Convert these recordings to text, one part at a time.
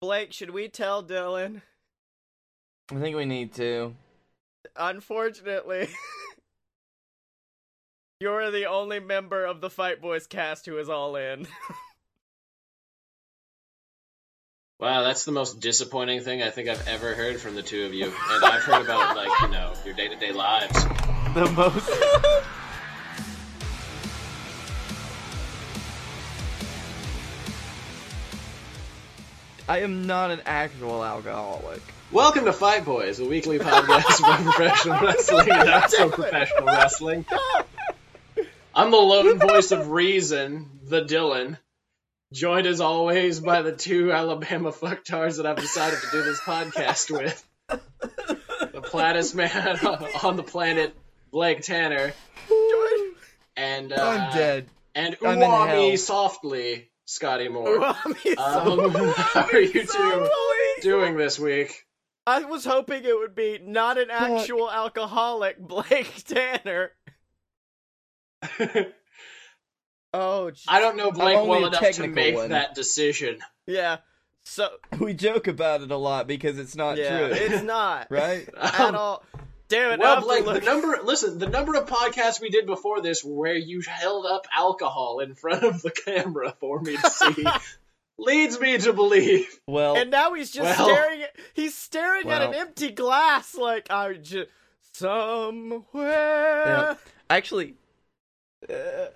Blake, should we tell Dylan? I think we need to. Unfortunately, you're the only member of the Fight Boys cast who is all in. Wow, that's the most disappointing thing I think I've ever heard from the two of you. And I've heard about like, you know, your day to day lives. The most. I am not an actual alcoholic. Welcome to Fight Boys, a weekly podcast about professional wrestling and not so professional wrestling. I'm the lone voice of reason, the Dylan. Joined as always by the two Alabama fucktards that I've decided to do this podcast with. The plattest man on the planet, Blake Tanner. And uh, I'm dead. And I'm Uwami softly, Scotty Moore. Um, how are you two doing this week? I was hoping it would be not an actual alcoholic, Blake Tanner. Oh, j- I don't know Blake well enough to make one. that decision. yeah. So We joke about it a lot because it's not yeah, true. it's not right? at Um, all. Damn it! Well, I'm Blake, the number listen, the number of podcasts we did before this where you held up alcohol in front of the camera for me to see leads me to believe. Well, and now he's just Well- staring. At, he's staring at an empty glass, like I just somewhere. Yeah. actually, uh,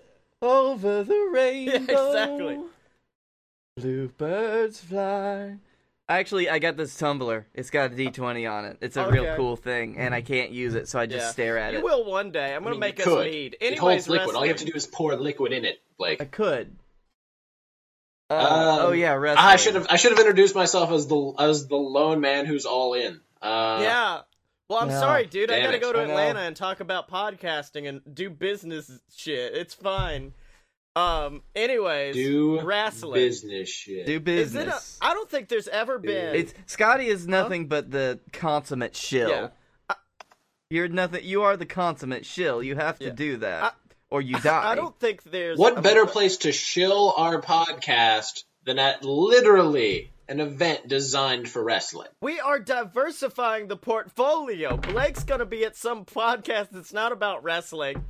over the rainbow, exactly. bluebirds fly. Actually, I got this tumbler. It's got a D20 on it. It's a real cool thing, and I can't use it, so I just Yeah. stare at it. You it. will one day. I'm gonna mean, make you us could. mead. It holds liquid. All you have to do is pour liquid in it, Blake. I could. Uh, Um, oh yeah, wrestling. I should have I should have introduced myself as the as the lone man who's all in. Uh, Yeah. Well, I'm Yeah. sorry, dude. I gotta it. go to Atlanta and talk about podcasting and do business shit. It's fine. Um. Anyways, Do wrestling. business shit. do Is it? business. A, I don't think there's ever been. It's Scotty is nothing but the consummate shill. Yeah. You're nothing. You are the consummate shill. You have to Yeah. do that, I- or you die. I don't think there's. What I'm- better place to shill our podcast than at literally an event designed for wrestling? We are diversifying the portfolio. Blake's gonna be at some podcast that's not about wrestling,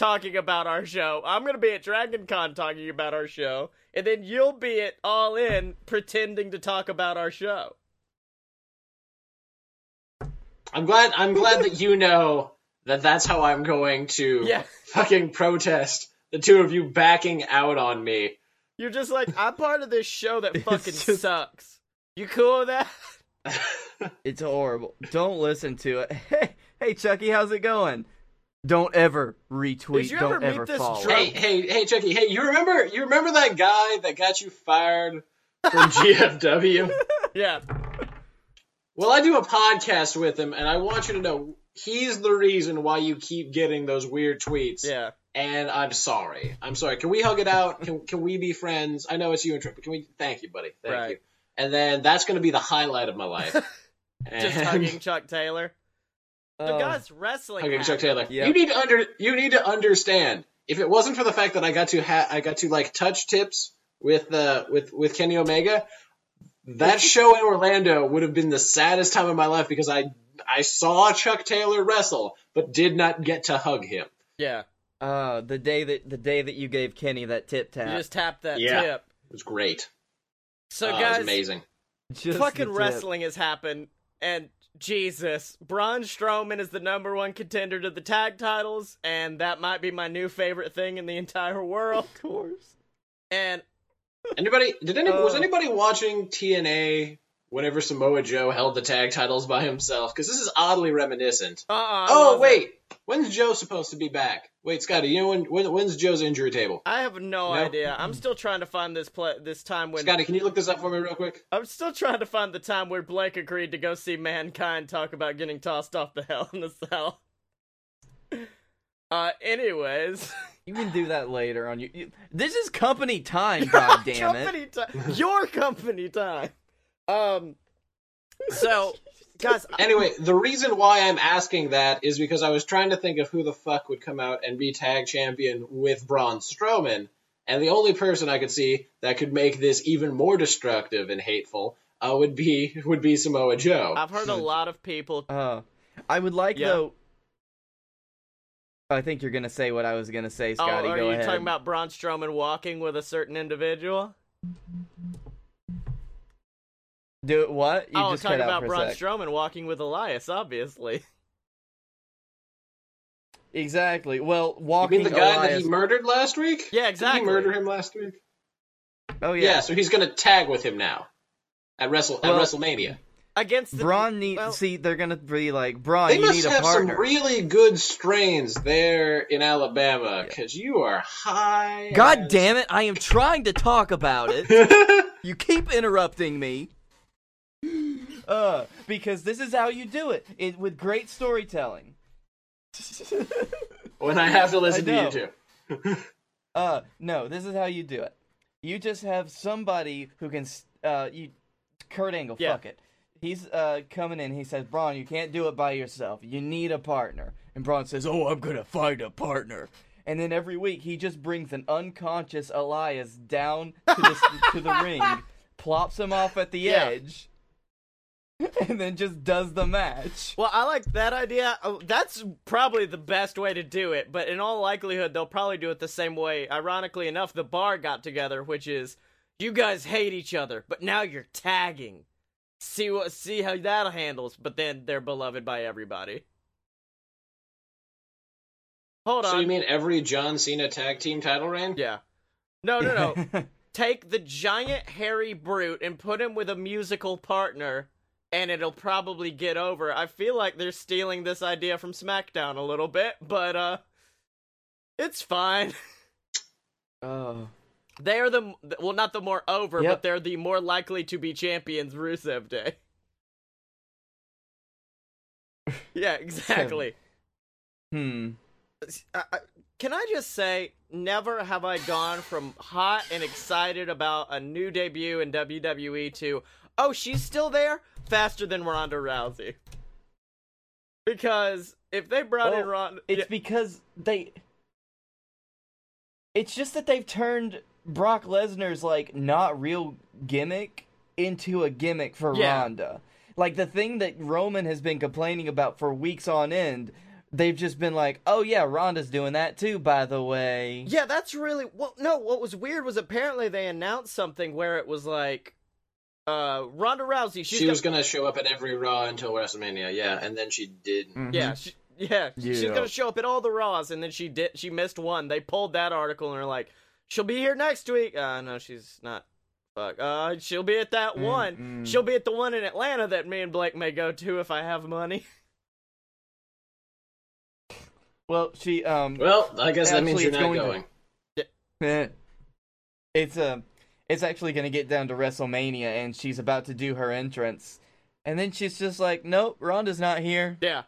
talking about our show. I'm gonna be at Dragon Con talking about our show, and then you'll be at All In pretending to talk about our show. I'm glad I'm glad that you know that that's how I'm going to Yeah. fucking protest the two of you backing out on me. You're just like, I'm part of this show that fucking just- sucks. You cool with that? It's horrible. Don't listen to it. Hey, hey, Chucky, how's it going? Don't ever retweet. Did you Don't ever meet ever this follow. drunk- hey, hey, hey, Chucky, hey, you remember you remember that guy that got you fired from GFW? Yeah. Well, I do a podcast with him, and I want you to know he's the reason why you keep getting those weird tweets. Yeah. And I'm sorry. I'm sorry. Can we hug it out? Can Can we be friends? I know it's you and Trip, but can we? Thank you, buddy. Thank Right. you. And then that's going to be the highlight of my life. Just And- hugging Chuck Taylor. The Oh. guy's wrestling. hugging Chuck. Taylor. Yep. You need to under. You need to understand. If it wasn't for the fact that I got to ha- I got to like touch tips with uh with with Kenny Omega, that show in Orlando would have been the saddest time of my life because I I saw Chuck Taylor wrestle, but did not get to hug him. Yeah. Uh, the day that the day that you gave Kenny that tip tap. You just tapped that Yeah. tip. It was great. So Uh, it was guys, amazing. Just fucking wrestling has happened, and Jesus, Braun Strowman is the number one contender to the tag titles, and that might be my new favorite thing in the entire world. Of course. And Anybody? Did any? was Uh, anybody watching TNA whenever Samoa Joe held the tag titles by himself? Because this is oddly reminiscent. uh, uh Oh wait, when's Joe supposed to be back? Wait, Scotty, you know when, when when's Joe's injury table? I have no No? idea. I'm still trying to find this pla this time when Scotty, can you look this up for me real quick? I'm still trying to find the time where Blake agreed to go see Mankind talk about getting tossed off the Hell in the Cell. Uh, anyways, You can do that later on. You, you this is company time. God damn it. company time, your company time. Um, so guys, Anyway, the reason why I'm asking that is because I was trying to think of who the fuck would come out and be tag champion with Braun Strowman, and the only person I could see that could make this even more destructive and hateful uh, would be would be Samoa Joe. I've heard a lot of people. Uh, I would like Yeah. though. I think you're gonna say what I was gonna say, Oh, Scotty. are Go you ahead. talking about Braun Strowman walking with a certain individual? Do it what? You oh, just talking about for a Braun. Strowman walking with Elias, obviously. Exactly. Well, You walking mean the guy that he murdered last week? Yeah, Did exactly. he murder him last week? oh Yeah. yeah. so he's gonna tag with him now at Wrestle Well, at WrestleMania. Against the Braun need well, see they're gonna be like Braun. They you must need a have some partner. really good strains there in Alabama because you are high. God as- damn it! I am trying to talk about it. you keep interrupting me. Uh, because this is how you do it. It with great storytelling. when I have to listen to you too. Uh, no, this is how you do it. You just have somebody who can, s- uh, you, Kurt Angle, Yeah. fuck it. He's uh coming in. He says, "Braun, you can't do it by yourself. You need a partner." And Braun says, "Oh, I'm gonna find a partner." And then every week he just brings an unconscious Elias down to the to the ring, plops him off at the Yeah. edge, and then just does the match. Well, I like that idea. Oh, That's probably the best way to do it, but in all likelihood, they'll probably do it the same way. Ironically enough, the bar got together, which is you guys hate each other, but now you're tagging. See what see how that handles, but then they're beloved by everybody. Hold on. So you mean every John Cena tag team title reign? yeah. No, no, no. Take the giant hairy brute and put him with a musical partner, and it'll probably get over. I feel like they're stealing this idea from SmackDown a little bit, but uh, it's fine. oh. They're the well, not the more over, Yep. but they're the more likely to be champions. Rusev Day. yeah, exactly. Hmm. I, I, can I just say, never have I gone from hot and excited about a new debut in WWE to, oh, she's still there, faster than Ronda Rousey. Because if they brought in oh, Well, Ronda, It's yeah, because they. It's just that they've turned Brock Lesnar's like not real gimmick into a gimmick for Yeah. Ronda. Like the thing that Roman has been complaining about for weeks on end, they've just been like, "Oh yeah, Ronda's doing that too, by the way." yeah, that's really well. No, what was weird was apparently they announced something where it was like, uh, Ronda Rousey, she's she got- was gonna show up at every Raw until WrestleMania, yeah, and then she didn't. Mhm. Yeah, she, yeah, she's gonna show up at all the Raws, and then she did. She missed one. They pulled that article, and are like, she'll be here next week. Uh, no, she's not. Fuck. Uh, she'll be at that one. Mm-mm. She'll be at the one in Atlanta that me and Blake may go to if I have money. Well, she um Well, I guess that means Actually, you're not going to- going. Eh. it's uh, it's actually gonna get down to WrestleMania, and she's about to do her entrance, and then she's just like, "Nope, Ronda's not here." Yeah.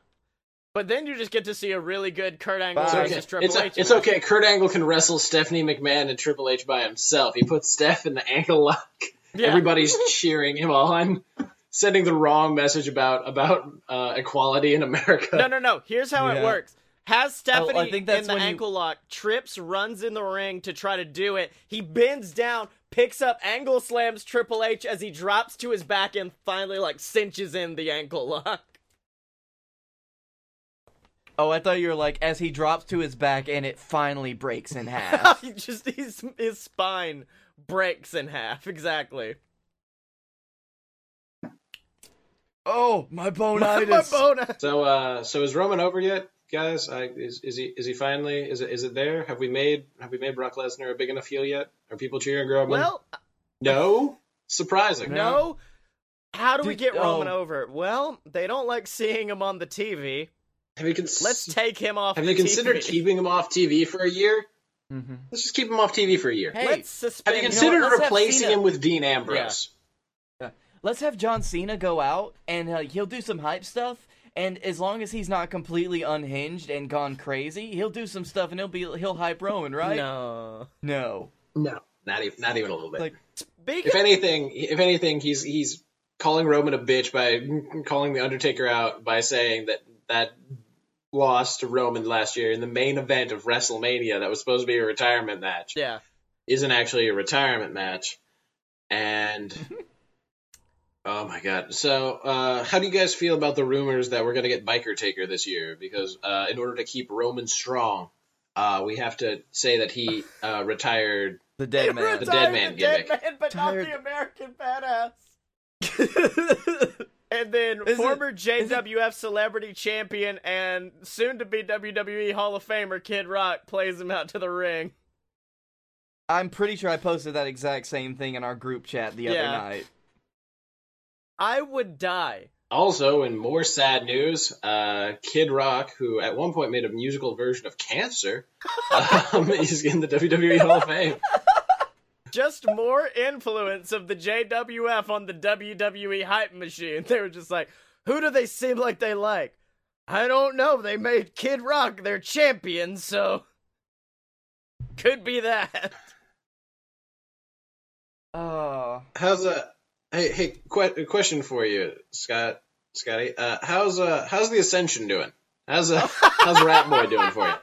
But then you just get to see a really good Kurt Angle Bye. It's versus okay. Triple It's, H. it's match. okay. Kurt Angle can wrestle Stephanie McMahon and Triple H by himself. He puts Steph in the ankle lock. Yeah. Everybody's cheering him on, sending the wrong message about about uh, equality in America. No, no, no. Here's how it works. Has Stephanie Oh, think that's in the when you- ankle lock, trips, runs in the ring to try to do it. He bends down, picks up, angle slams Triple H as he drops to his back and finally like cinches in the ankle lock. Oh, I thought you were like as he drops to his back and it finally breaks in half. he just his his spine breaks in half. Exactly. oh, my My, my bone. So, uh, so is Roman over yet, guys? I, is is he is he finally is it is it there? Have we made have we made Brock Lesnar a big enough heel yet? Are people cheering Roman? Well, no. Surprising. no. How do we Dude, get Roman oh. over? Well, they don't like seeing him on the TV. Have you cons- Let's take him off. have the they considered TV. keeping him off TV for a year? Mhm. Let's just keep him off TV for a year. Hey, Let's Have you considered Let's have replacing him with Dean Ambrose? let's have John Cena go out and uh, he'll do some hype stuff. And as long as he's not completely unhinged and gone crazy, he'll do some stuff and he'll be he'll hype Roman, right? No. No. No, not even not even a little bit. Like Speaking if anything, if anything, he's he's calling Roman a bitch by calling the Undertaker out by saying that that loss to Roman last year in the main event of WrestleMania that was supposed to be a retirement match yeah. isn't actually a retirement match, and Oh my god. So, uh, how do you guys feel about the rumors that we're going to get Biker Taker this year? Because uh, in order to keep Roman strong, uh, we have to say that he uh, retired. The dead man. The dead man the dead gimmick. man, but Tired- not the American badass. and then Is former is JWF celebrity champion and soon to be WWE Hall of Famer Kid Rock plays him out to the ring. I'm pretty sure I posted that exact same thing in our group chat the Yeah. other night. I would die. Also, in more sad news, uh, Kid Rock, who at one point made a musical version of Cancer, um, is in the WWE Hall of Fame. Just more influence of the JWF on the WWE hype machine. They were just like, who do they seem like they like? I don't know. They made Kid Rock their champion, so could be that. Oh, How's uh Hey, hey, que- question for you, Scott, Scotty. Uh, how's uh, how's the Ascension doing? How's uh, how's Rat Boy doing for you?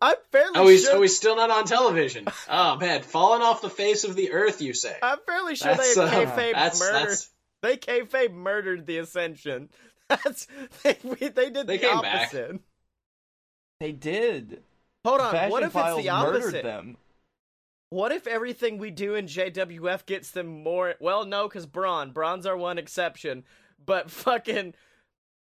I'm fairly Oh, he's sure. oh, he's still not on television. Oh man, fallen off the face of the earth, you say? I'm fairly sure That's, they uh, kayfabe that's murdered. that's They kayfabe murdered the Ascension. That's they they did They the came back. opposite. they did. Hold on. Fashion what if it's the murdered opposite? them. What if everything we do in JWF gets them more? Well, no, because Braun. Braun's our one exception. But fucking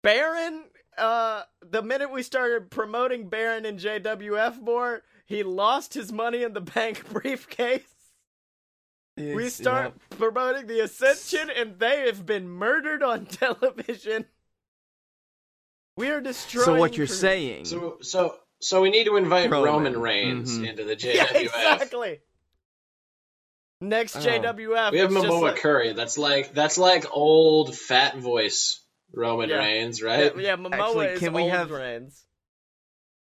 Baron. Uh, the minute we started promoting Baron in JWF more, he lost his money in the bank briefcase. We It's- start promoting the Ascension, and they have been murdered on television. We are yep. destroying. So what you're Cru- saying? so so so we need to invite Roman. Roman, Reigns Mhm. into the JWF. Yeah, exactly. Next Oh. JWF. We have it's Momoa like- Curry. That's like that's like old fat voice Roman Yeah. Reigns, right? yeah, Momoa Actually, is can we old have- Reigns.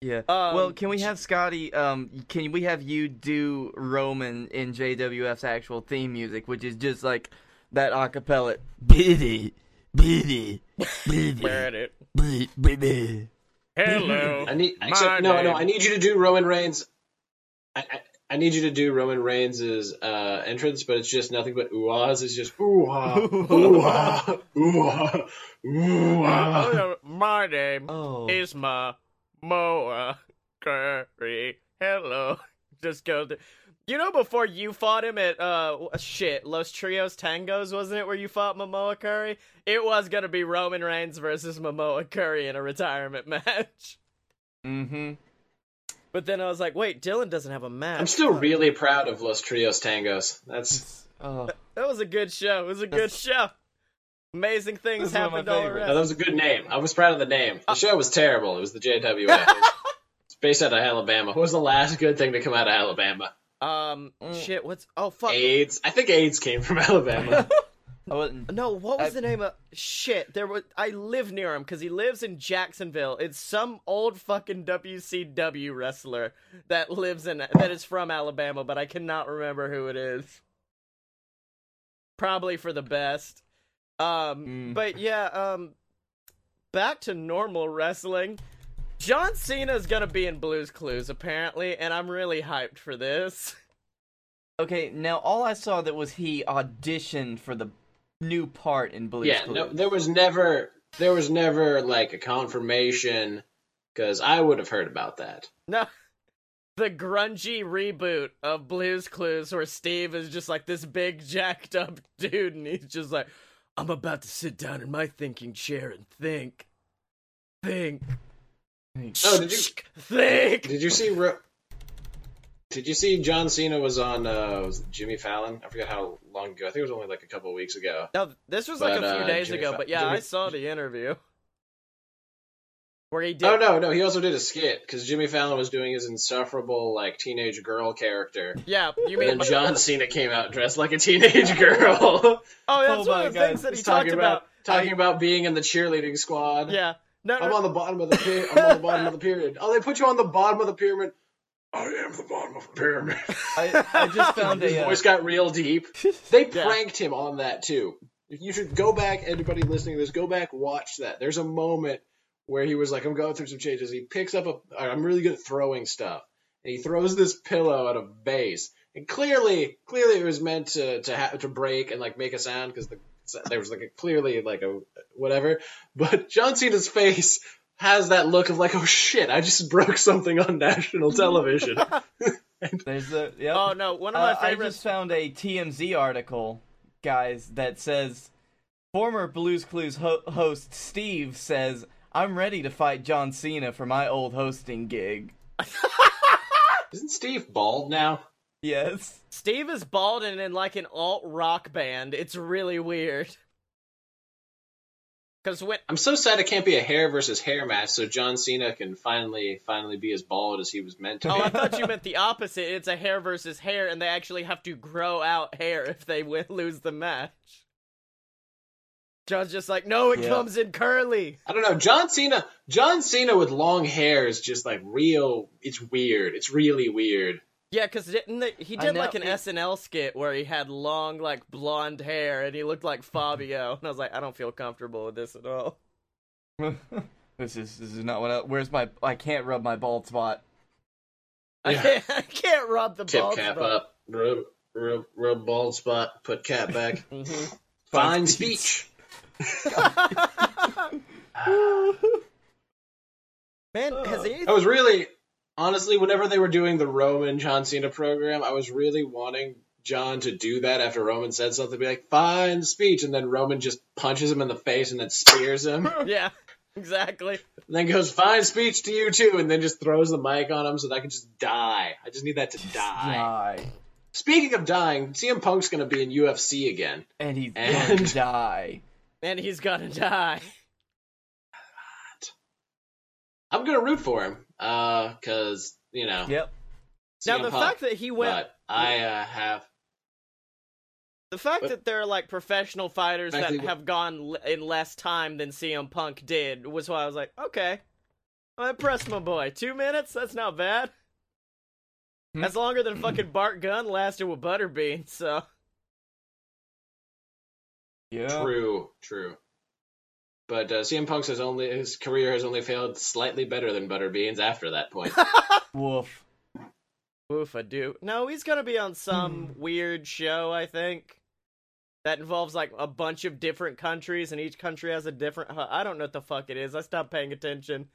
Yeah. Um, well, can we have Scotty? Um, can we have you do Roman in JWF's actual theme music, which is just like that acapella? Biddy, biddy, biddy, biddy, biddy. Hello. I need except no no name. I need you to do Roman Reigns. I, I, I need you to do Roman Reigns' uh, entrance, but it's just nothing but oohs. It's just ooh ah ooh ah ooh ah ooh ah. Oh, my name Oh. is Momoa Curry. Hello. Just go to. You know, before you fought him at uh shit Los Trios Tangos, wasn't it? Where you fought Momoa Curry? It was gonna be Roman Reigns versus Momoa Curry in a retirement match. Mm-hmm. But then I was like, wait, Dylan doesn't have a match. I'm still really proud of Los Trios Tangos. That's Oh. That was a good show. It was a good show. Amazing things That's one of happened all favorites. no, that was a good name. I was proud of the name. The show was terrible. It was the JWF. it's based out of Alabama. What was the last good thing to come out of Alabama? Um, Mm. shit. What's oh fuck? AIDS. I think AIDS came from Alabama. I wasn't. No, what was I- the name of shit? There was I live near him because he lives in Jacksonville. It's some old fucking WCW wrestler that lives in that is from Alabama, but I cannot remember who it is. Probably for the best. Um, Mm. but yeah. Um, back to normal wrestling. John Cena is gonna be in Blue's Clues apparently, and I'm really hyped for this. Okay, now all I saw that was he auditioned for the new part in Blue's yeah, Clues. no, there was never there was never like a confirmation because I would have heard about that. No. The grungy reboot of Blues Clues where Steve is just like this big jacked up dude and he's just like, I'm about to sit down in my thinking chair and think. Think. Oh, did you Think. did you see Ro- did you see John Cena was on uh was Jimmy Fallon? I forget how long ago. I think it was only like a couple of weeks ago. No, this was like a few uh, days Jimmy ago, Fa- but yeah, Jimmy- I saw the interview. Where he did. Oh no, no, he also did a skit because Jimmy Fallon was doing his insufferable like teenage girl character. Yeah, you And mean. then John Cena came out dressed like a teenage girl. oh, that's Oh one of the God. things that he He's talked talking about. about talking about being in the cheerleading squad. Yeah. No, I'm no, on the bottom of the py- I'm on the bottom of the pyramid. Oh, they put you on the bottom of the pyramid. I am the bottom of the pyramid. I, I just found His a. Uh, voice got real deep. They Yeah. pranked him on that too. You should go back. Anybody listening to this, go back, watch that. There's a moment where he was like, "I'm going through some changes." He picks up a. I'm really good at throwing stuff, and he throws this pillow at a vase, and clearly, clearly it was meant to to ha- to break and like make a sound because the there was like a clearly like a whatever. But John Cena's face has that look of like, oh shit, I just broke something on national television. There's a yep. Oh no, one of Uh, my I just found a TMZ article, guys, that says former Blues Clues ho- host Steve says, "I'm ready to fight John Cena for my old hosting gig." Isn't Steve bald now? Yes. Steve is bald and in like an alt rock band. It's really weird. Cause when I'm so sad it can't be a hair versus hair match, so John Cena can finally finally be as bald as he was meant to. oh. I thought you meant the opposite. It's a hair versus hair, and they actually have to grow out hair if they win, lose the match. John's just like, no, it Yeah. comes in curly. I don't know. John Cena, John Cena with long hair is just like real. It's weird. It's really weird. Yeah, because didn't they, he did like an it- SNL skit where he had long, like blonde hair, and he looked like Fabio, and I was like, I don't feel comfortable with this at all. this is this is not what. I, where's my? I can't rub my bald spot. I, can't, I can't rub the Tip bald cap spot. up, rub, rub, rub bald spot, put cap back. Mhm. Fine speech. Man, has he? I was really, honestly, whenever they were doing the Roman John Cena program, I was really wanting John to do that after Roman said something, be like, fine speech, and then Roman just punches him in the face and then spears him. Yeah, exactly. And then goes, fine speech to you too, and then just throws the mic on him so that I can just die. I just need that to die. Die. Speaking of dying, CM Punk's gonna be in UFC again. And he's And- gonna die. And he's gonna die. I'm gonna root for him, uh, cause you know. Yep. Now the Punk, fact that he went, but I uh, have. the fact but- that there are like professional fighters that that he- have gone l- in less time than CM Punk did was why I was like, okay, I'm impressed, my boy. Two minutes, that's not bad. Hmm. That's longer than fucking Bart Gunn lasted with Butterbean. So Yeah. True, true. But uh, CM Punk's has only his career has only failed slightly better than Butterbeans after that point. Woof. Woof, I do. No, he's gonna be on some Hmm. weird show, I think. That involves like a bunch of different countries, and each country has a different. I don't know what the fuck it is. I stopped paying attention.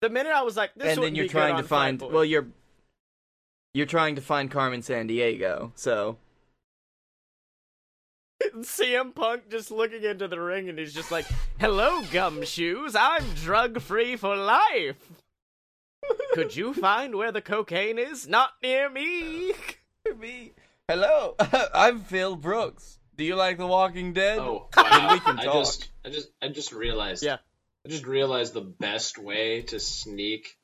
The minute I was like, "This and then wouldn't you're be trying to find. Well, you're you're trying to find Carmen Sandiego. So CM Punk just looking into the ring, and he's just like, "Hello, gumshoes. I'm drug free for life. Could you find where the cocaine is? Not near me." me. Hello, I'm Phil Brooks. Do you like The Walking Dead? oh wow! we can I just, I just, I just realized. Yeah. I just realized the best way to sneak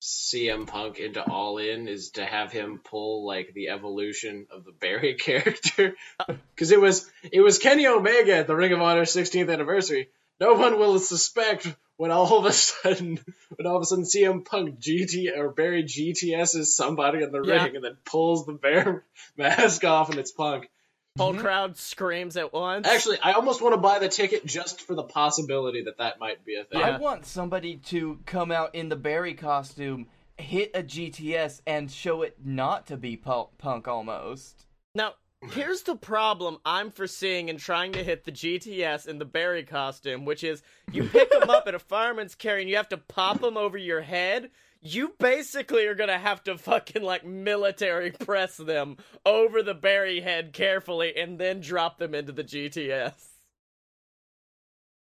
CM Punk into All In is to have him pull like the evolution of the Barry character, because it was it was Kenny Omega at the Ring of Honor 16th anniversary. No one will suspect when all of a sudden, when all of a sudden CM Punk GT or Barry GTS is somebody in the Yeah. ring and then pulls the bear mask off and it's Punk. Whole Mhm. crowd screams at once. Actually, I almost want to buy the ticket just for the possibility that that might be a thing. Yeah. I want somebody to come out in the Barry costume, hit a GTS, and show it not to be punk almost. Now, here's the problem I'm foreseeing in trying to hit the GTS in the Barry costume, which is you pick them up at a fireman's carry and you have to pop them over your head. You basically are gonna have to fucking like military press them over the berry head carefully and then drop them into the GTS.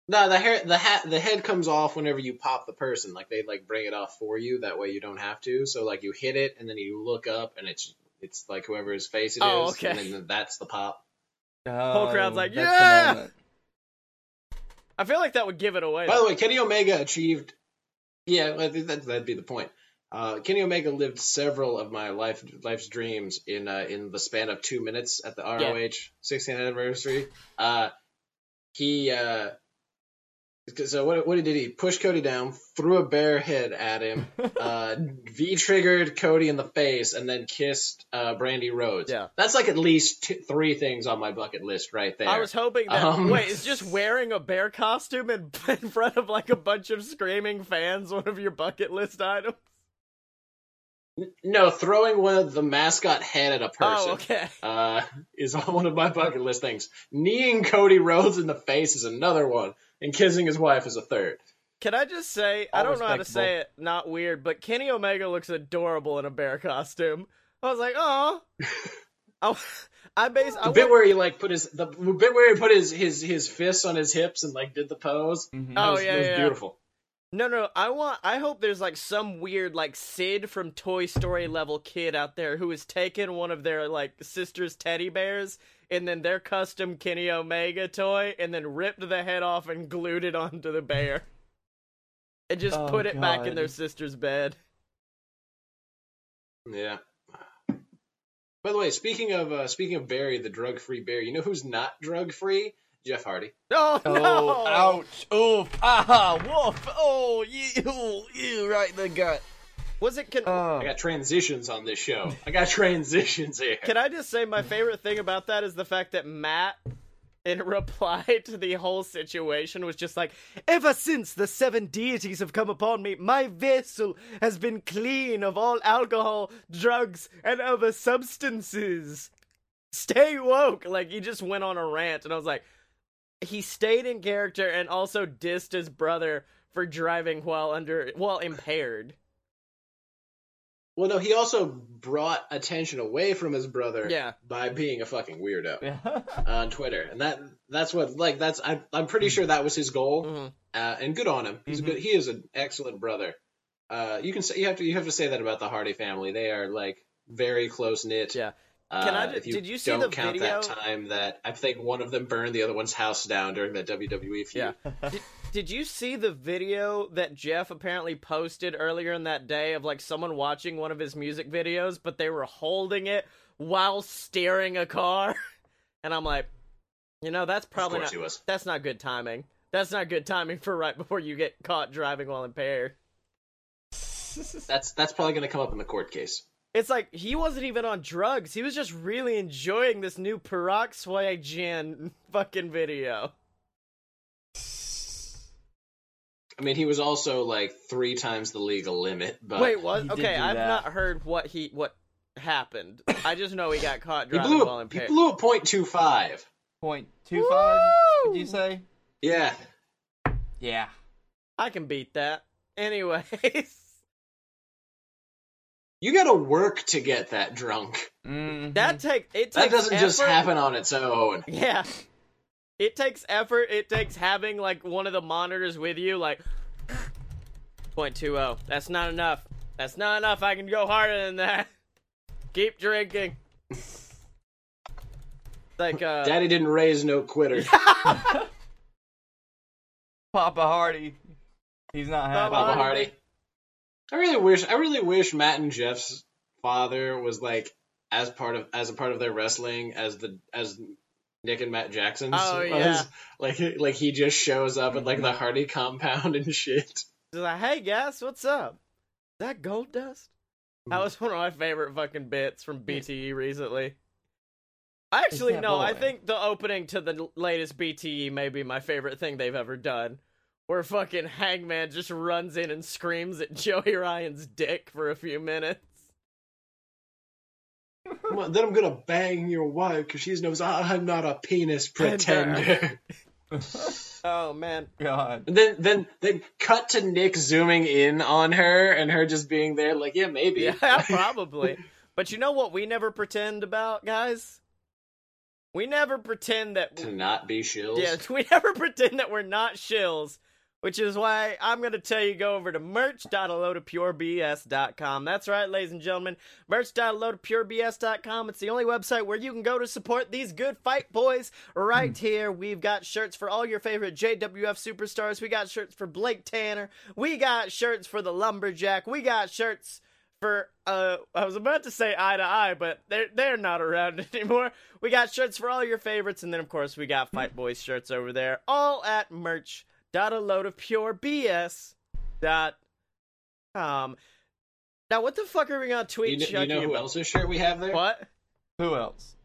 No, the hair, the hat, the head comes off whenever you pop the person. Like they like bring it off for you. That way you don't have to. So like you hit it and then you look up and it's it's like whoever's face it is. Oh, okay. And then that's the pop. Whole crowd's like, Oh, "Yeah!" I feel like that would give it away. By the way, Kenny Omega achieved. Yeah, I think that that'd be the point. Uh, Kenny Omega lived several of my life life's dreams in uh, in the span of two minutes at the ROH 16th anniversary. Uh, he uh, so what what did he push Cody down, threw a bear head at him, uh, V triggered Cody in the face, and then kissed uh, Brandi Rhodes. Yeah. that's like at least two, three things on my bucket list right there. I was hoping that. Um, wait, is just wearing a bear costume in, in front of like a bunch of screaming fans one of your bucket list items? No, throwing one of the mascot head at a person Oh, okay. uh, is on one of my bucket list things. Kneeing Cody Rhodes in the face is another one, and kissing his wife is a third. Can I just say, I don't know how to say it, not weird, but Kenny Omega looks adorable in a bear costume. I was like, oh. I, I base. I The bit went- where he like put his the bit where he put his his his fists on his hips and like did the pose. Mhm. Oh, was, yeah, that was yeah. beautiful. No, no, I want. I hope there's like some weird like Sid from Toy Story level kid out there who has taken one of their like sister's teddy bears and then their custom Kenny Omega toy and then ripped the head off and glued it onto the bear. And just Oh, put it back in their sister's bed. Yeah. By the way, speaking of uh, speaking of Barry, the drug free bear, you know who's not drug free? Jeff Hardy. Oh, Oh, no! ouch. Oof. Ah, woof. Oh, you, you, right in the gut. Was it? Can, Oh. I got transitions on this show. I got transitions here. Can I just say my favorite thing about that is the fact that Matt, in reply to the whole situation, was just like, Ever since the seven deities have come upon me, my vessel has been clean of all alcohol, drugs, and other substances. Stay woke. Like, he just went on a rant, and I was like, he stayed in character and also dissed his brother for driving while under while impaired. Well, no, he also brought attention away from his brother Yeah. by being a fucking weirdo Yeah. on Twitter, and that that's what like that's I'm I'm pretty sure that was his goal, Mhm. uh, and good on him. He's a Mhm. good. He is an excellent brother. Uh, you can say you have to you have to say that about the Hardy family. They are like very close knit. Yeah. Uh, Can I ju- if you did you see don't the count video? that time that I think one of them burned the other one's house down during that WWE feud? Yeah. did, did you see the video that Jeff apparently posted earlier in that day of like someone watching one of his music videos, but they were holding it while steering a car? And I'm like, you know, that's probably not was. that's not good timing. That's not good timing for right before you get caught driving while impaired. That's that's probably going to come up in the court case. It's like he wasn't even on drugs. He was just really enjoying this new peroxygen fucking video. I mean, he was also like three times the legal limit. But Wait, what? Okay, I've that. not heard what he what happened. I just know he got caught he driving blew while a, he blew a point two five. Point two five. Would you say? Yeah. Yeah. I can beat that. Anyways, You got to work to get that drunk. Mhm. that take it takes That doesn't just happen on its own. Yeah. It takes effort. It takes having like one of the monitors with you like point two oh. That's not enough. That's not enough. I can go harder than that. Keep drinking. Like uh Daddy didn't raise no quitter. Papa Hardy. He's not happy. Papa Hardy. Hardy. I really wish I really wish Matt and Jeff's father was like as part of as a part of their wrestling as the as Nick and Matt Jackson's Oh, was. yeah. Like like he just shows up at like the Hardy compound and shit. Just like, hey guys, what's up? Is that gold dust? Hmm. That was one of my favorite fucking bits from BTE recently. I actually that no, I think the opening to the latest BTE may be my favorite thing they've ever done. Where fucking Hangman just runs in and screams at Joey Ryan's dick for a few minutes. Well, then I'm gonna bang your wife because she knows I'm not a penis pretender. Oh man. God. And then then then cut to Nick zooming in on her and her just being there like yeah maybe Yeah, probably. but you know what we never pretend about, guys? We never pretend that to not be shills. Yeah, we never pretend that we're not shills, which is why I'm going to tell you go over to merch.aloadofpurebs.com. That's right, ladies and gentlemen. Merch.aloadofpurebs.com. It's the only website where you can go to support these good fight boys right here. We've got shirts for all your favorite JWF superstars. We got shirts for Blake Tanner. We got shirts for the Lumberjack. We got shirts for uh I was about to say eye to eye, but they're they're not around anymore. We got shirts for all your favorites, and then of course we got Fight Boys shirts over there, all at merch dot a load of pure BS dot com. Now what the fuck are we gonna You, tweet kn- you know who about? else's shirt we have there? What? Who else?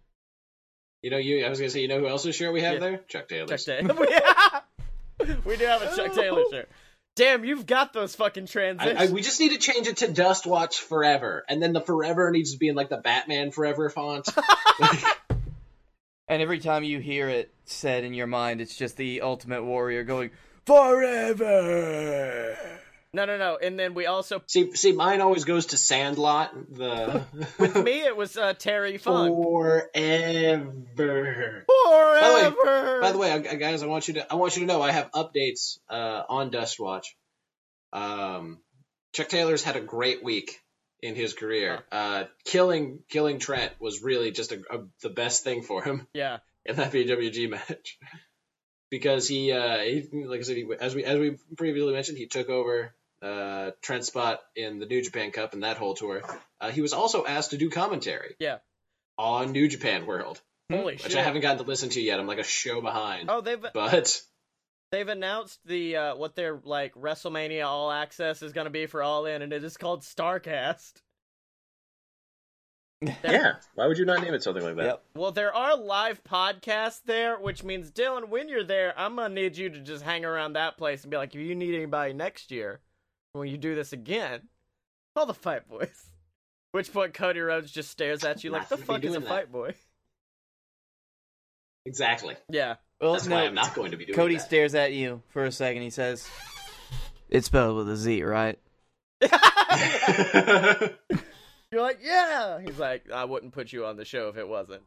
You know you I was gonna say you know who else's shirt we have Yeah. there? Chuck Taylor's. Chuck Taylor. we do have a Chuck Taylor oh. shirt. Damn, you've got those fucking I, transitions. I, we just need to change it to Dust Watch Forever, and then the Forever needs to be in like the Batman Forever font. And every time you hear it said in your mind, it's just the Ultimate Warrior going forever. no, no, no. And then we also, see, see, mine always goes to Sandlot. The with me, it was uh, Terry Funk. Forever. Forever. By the way, uh, guys, I want you to I want you to know I have updates uh, on Dust Watch. Um, Chuck Taylor's had a great week in his career. Uh, killing killing Trent was really just a, a, the best thing for him yeah. in that PWG match because he, uh, he like I said, he, as we as we previously mentioned, he took over uh, Trent's spot in the New Japan Cup and that whole tour. Uh, he was also asked to do commentary. Yeah. On New Japan World, Holy which shit. I haven't gotten to listen to yet. I'm like a show behind. Oh, they've But they've announced the uh, what their like WrestleMania All Access is going to be for All In, and it is called Starcast. Yeah. Why would you not name it something like that? Yep. Well, there are live podcasts there, which means Dylan, when you're there, I'm gonna need you to just hang around that place and be like, if you need anybody next year when you do this again, call the Fight Boys. Which point Cody Rhodes just stares at you like, Not the fuck is a that. Fight Boy? exactly. Yeah. Well, That's no, why I'm not going to be doing Cody that. stares at you for a second. He says, "It's spelled with a Z, right?" You're like, yeah. He's like, I wouldn't put you on the show if it wasn't.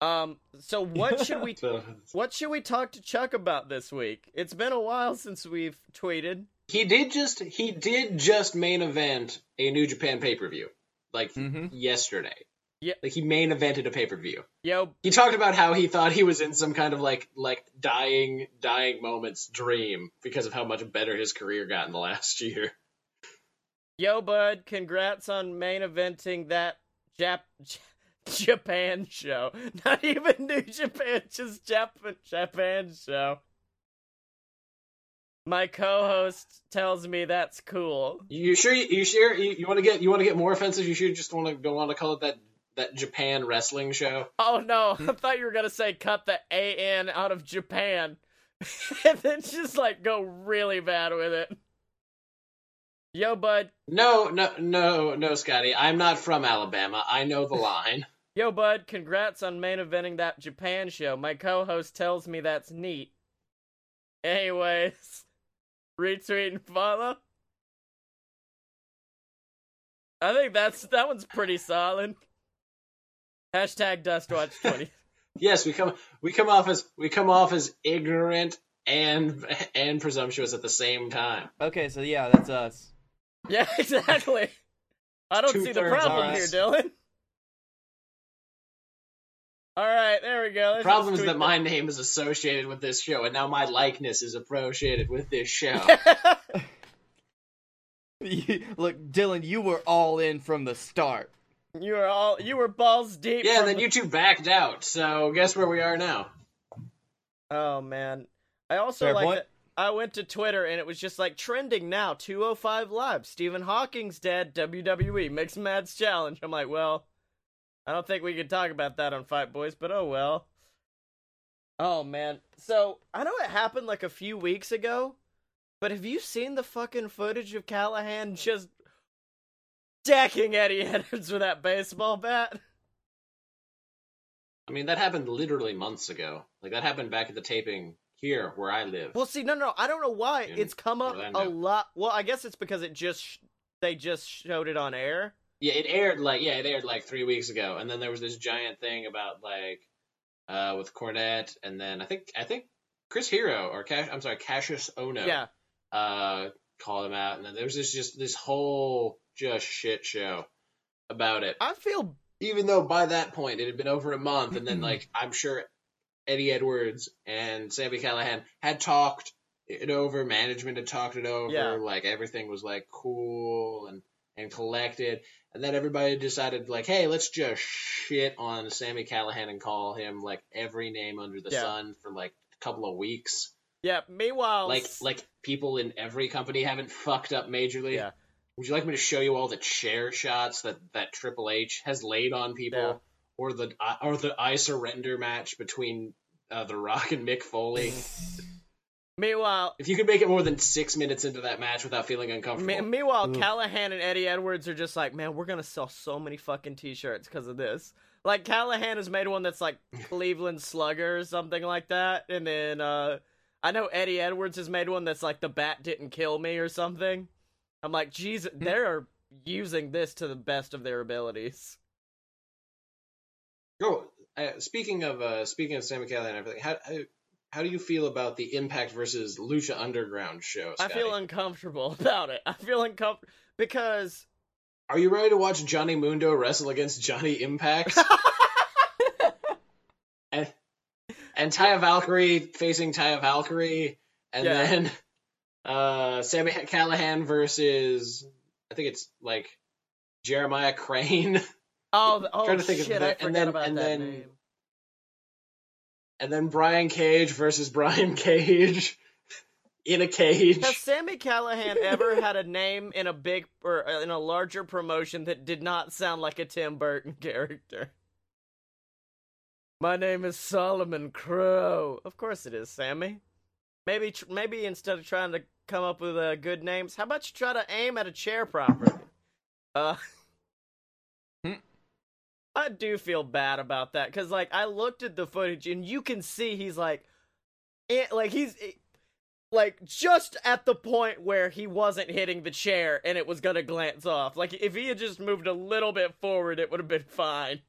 Um. So what should we what should we talk to Chuck about this week? It's been a while since we've tweeted. he did just he did just main event a New Japan pay per view like Mhm. yesterday. Yeah. Like he main evented a pay per view. Yo, He talked about how he thought he was in some kind of like like dying dying moments dream because of how much better his career got in the last year. Yo, bud, congrats on main eventing that Jap Japan show. Not even New Japan, just Jap- Japan show. My co-host tells me that's cool. You sure you, you sure you, you want to get you want to get more offensive? You sure just want to don't want to call it that that Japan wrestling show? Oh no, hmm. I thought you were gonna say cut the AN out of Japan. and then just like go really bad with it. Yo, bud. No, no, no, no, Scotty. I'm not from Alabama. I know the line. Yo, bud, congrats on main eventing that Japan show. My co host tells me that's neat. Anyways, retweet and follow. I think that's that one's pretty solid. Hashtag DustWatch20. Yes, we come we come off as we come off as ignorant and and presumptuous at the same time. Okay, so yeah, that's us. Yeah, exactly. I don't see the problem here, Dylan. All right, there we go. Let's Problem is that tweet my name is associated with this show, and now my likeness is associated with this show. You- Look, Dylan, you were all in from the start. you were all you were balls deep. yeah, from then the- you two backed out. So guess where we are now? Oh man. I also Fair like point. that I went to Twitter and it was just like trending now, 205 live. Stephen Hawking's dead, WWE mixed Match challenge. I'm like, well, I don't think we can talk about that on Fight Boys, but oh well. Oh man. So, I know it happened like a few weeks ago, but have you seen the fucking footage of Callihan just decking Eddie Edwards with that baseball bat? I mean, that happened literally months ago. Like that happened back at the taping here where I live. Well, see, no, no, I don't know why In it's come up Orlando. a lot. Well, I guess it's because it just sh- they just showed it on air. Yeah, it aired like yeah, it aired like three weeks ago, and then there was this giant thing about like uh with Cornette, and then I think I think Chris Hero or Cash I'm sorry Kassius Ohno Yeah, uh called him out, and then there was this just this whole just shit show about it. I feel Even though by that point it had been over a month, and then like I'm sure Eddie Edwards and Sami Callihan had talked it over, management had talked it over, Yeah. like everything was like cool and and collected. And then everybody decided, like, hey, let's just shit on Sami Callihan and call him like every name under the Yeah. sun for like a couple of weeks. yeah. Meanwhile, Like, like people in every company haven't fucked up majorly. Yeah. Would you like me to show you all the chair shots that that Triple H has laid on people, Yeah. Or the or the I surrender match between uh, The Rock and Mick Foley? Meanwhile, If you could make it more than six minutes into that match without feeling uncomfortable, me- meanwhile, Callihan and Eddie Edwards are just like, man, we're gonna sell so many fucking t-shirts because of this. Like Callihan has made one that's like Cleveland Slugger or something like that, and then uh I know Eddie Edwards has made one that's like the bat didn't kill me or something. I'm like, Jesus, they're using this to the best of their abilities. Oh, uh, speaking of uh, speaking of Sam Callihan and everything, how, how how do you feel about the Impact versus Lucha Underground show? I feel uncomfortable about it. I feel uncomfortable because Are you ready to watch Johnny Mundo wrestle against Johnny Impact? and and Taya Valkyrie facing Taya Valkyrie, and Yeah. then uh, Sami Callihan versus I think it's like Jeremiah Crane, oh, the- oh Trying to think of shit, the- I and forgot then- about and that then- name. and then Brian Cage versus Brian Cage in a cage. Has Sami Callihan ever had a name in a big or uh, in a larger promotion that did not sound like a Tim Burton character? My name is Solomon Crowe. Of course it is, Sami. Maybe tr- maybe instead of trying to come up with uh, good names, how about you try to aim at a chair properly? Uh. I do feel bad about that cuz like I looked at the footage and you can see he's like it, like he's it- like just at the point where he wasn't hitting the chair and it was gonna glance off. Like if he had just moved a little bit forward, it would have been fine.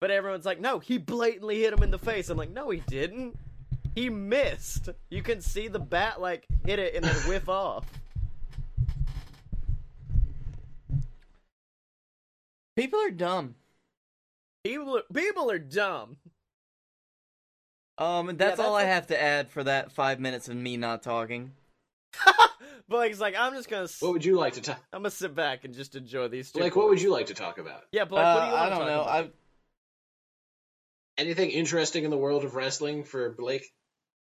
But everyone's like, no, he blatantly hit him in the face. I'm like, no, he didn't. He missed. You can see the bat like hit it and then whiff off. People are dumb. People, are, people are dumb. Um, and that's, that's all I have to add for that five minutes of me not talking. Blake's like, I'm just gonna, What would you like to talk? I'm gonna sit back and just enjoy these. two Like, what would you like to talk about? Yeah, Blake. Uh, what do you want I don't talk know. about? I Anything interesting in the world of wrestling for Blake,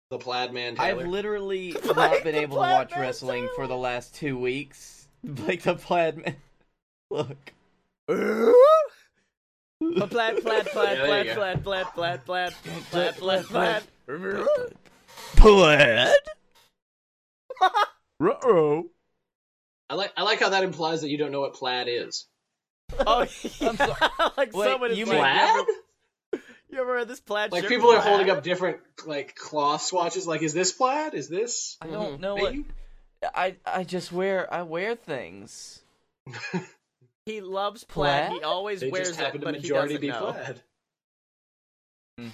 the Plaid Man Taylor? I've literally Blake not been able to watch Man wrestling for the last two weeks. Blake the plaid man. Look. Plaid, plaid, plaid, plaid, Yeah, there you plaid, plaid, plaid, plaid, plaid, plaid, plaid, plaid. Plaid? Uh-oh. I like I like how that implies that you don't know what plaid is. Oh, yeah. like Wait, someone is you like, mean- you Plaid? ever, you ever heard this plaid Like shirt people are holding up different like cloth swatches. Like, is this plaid? Is this? I don't know what. I I just wear I wear things. He loves plaid. Plaid? He always They wears just it, happen to but he majority doesn't be know. plaid. Hmm.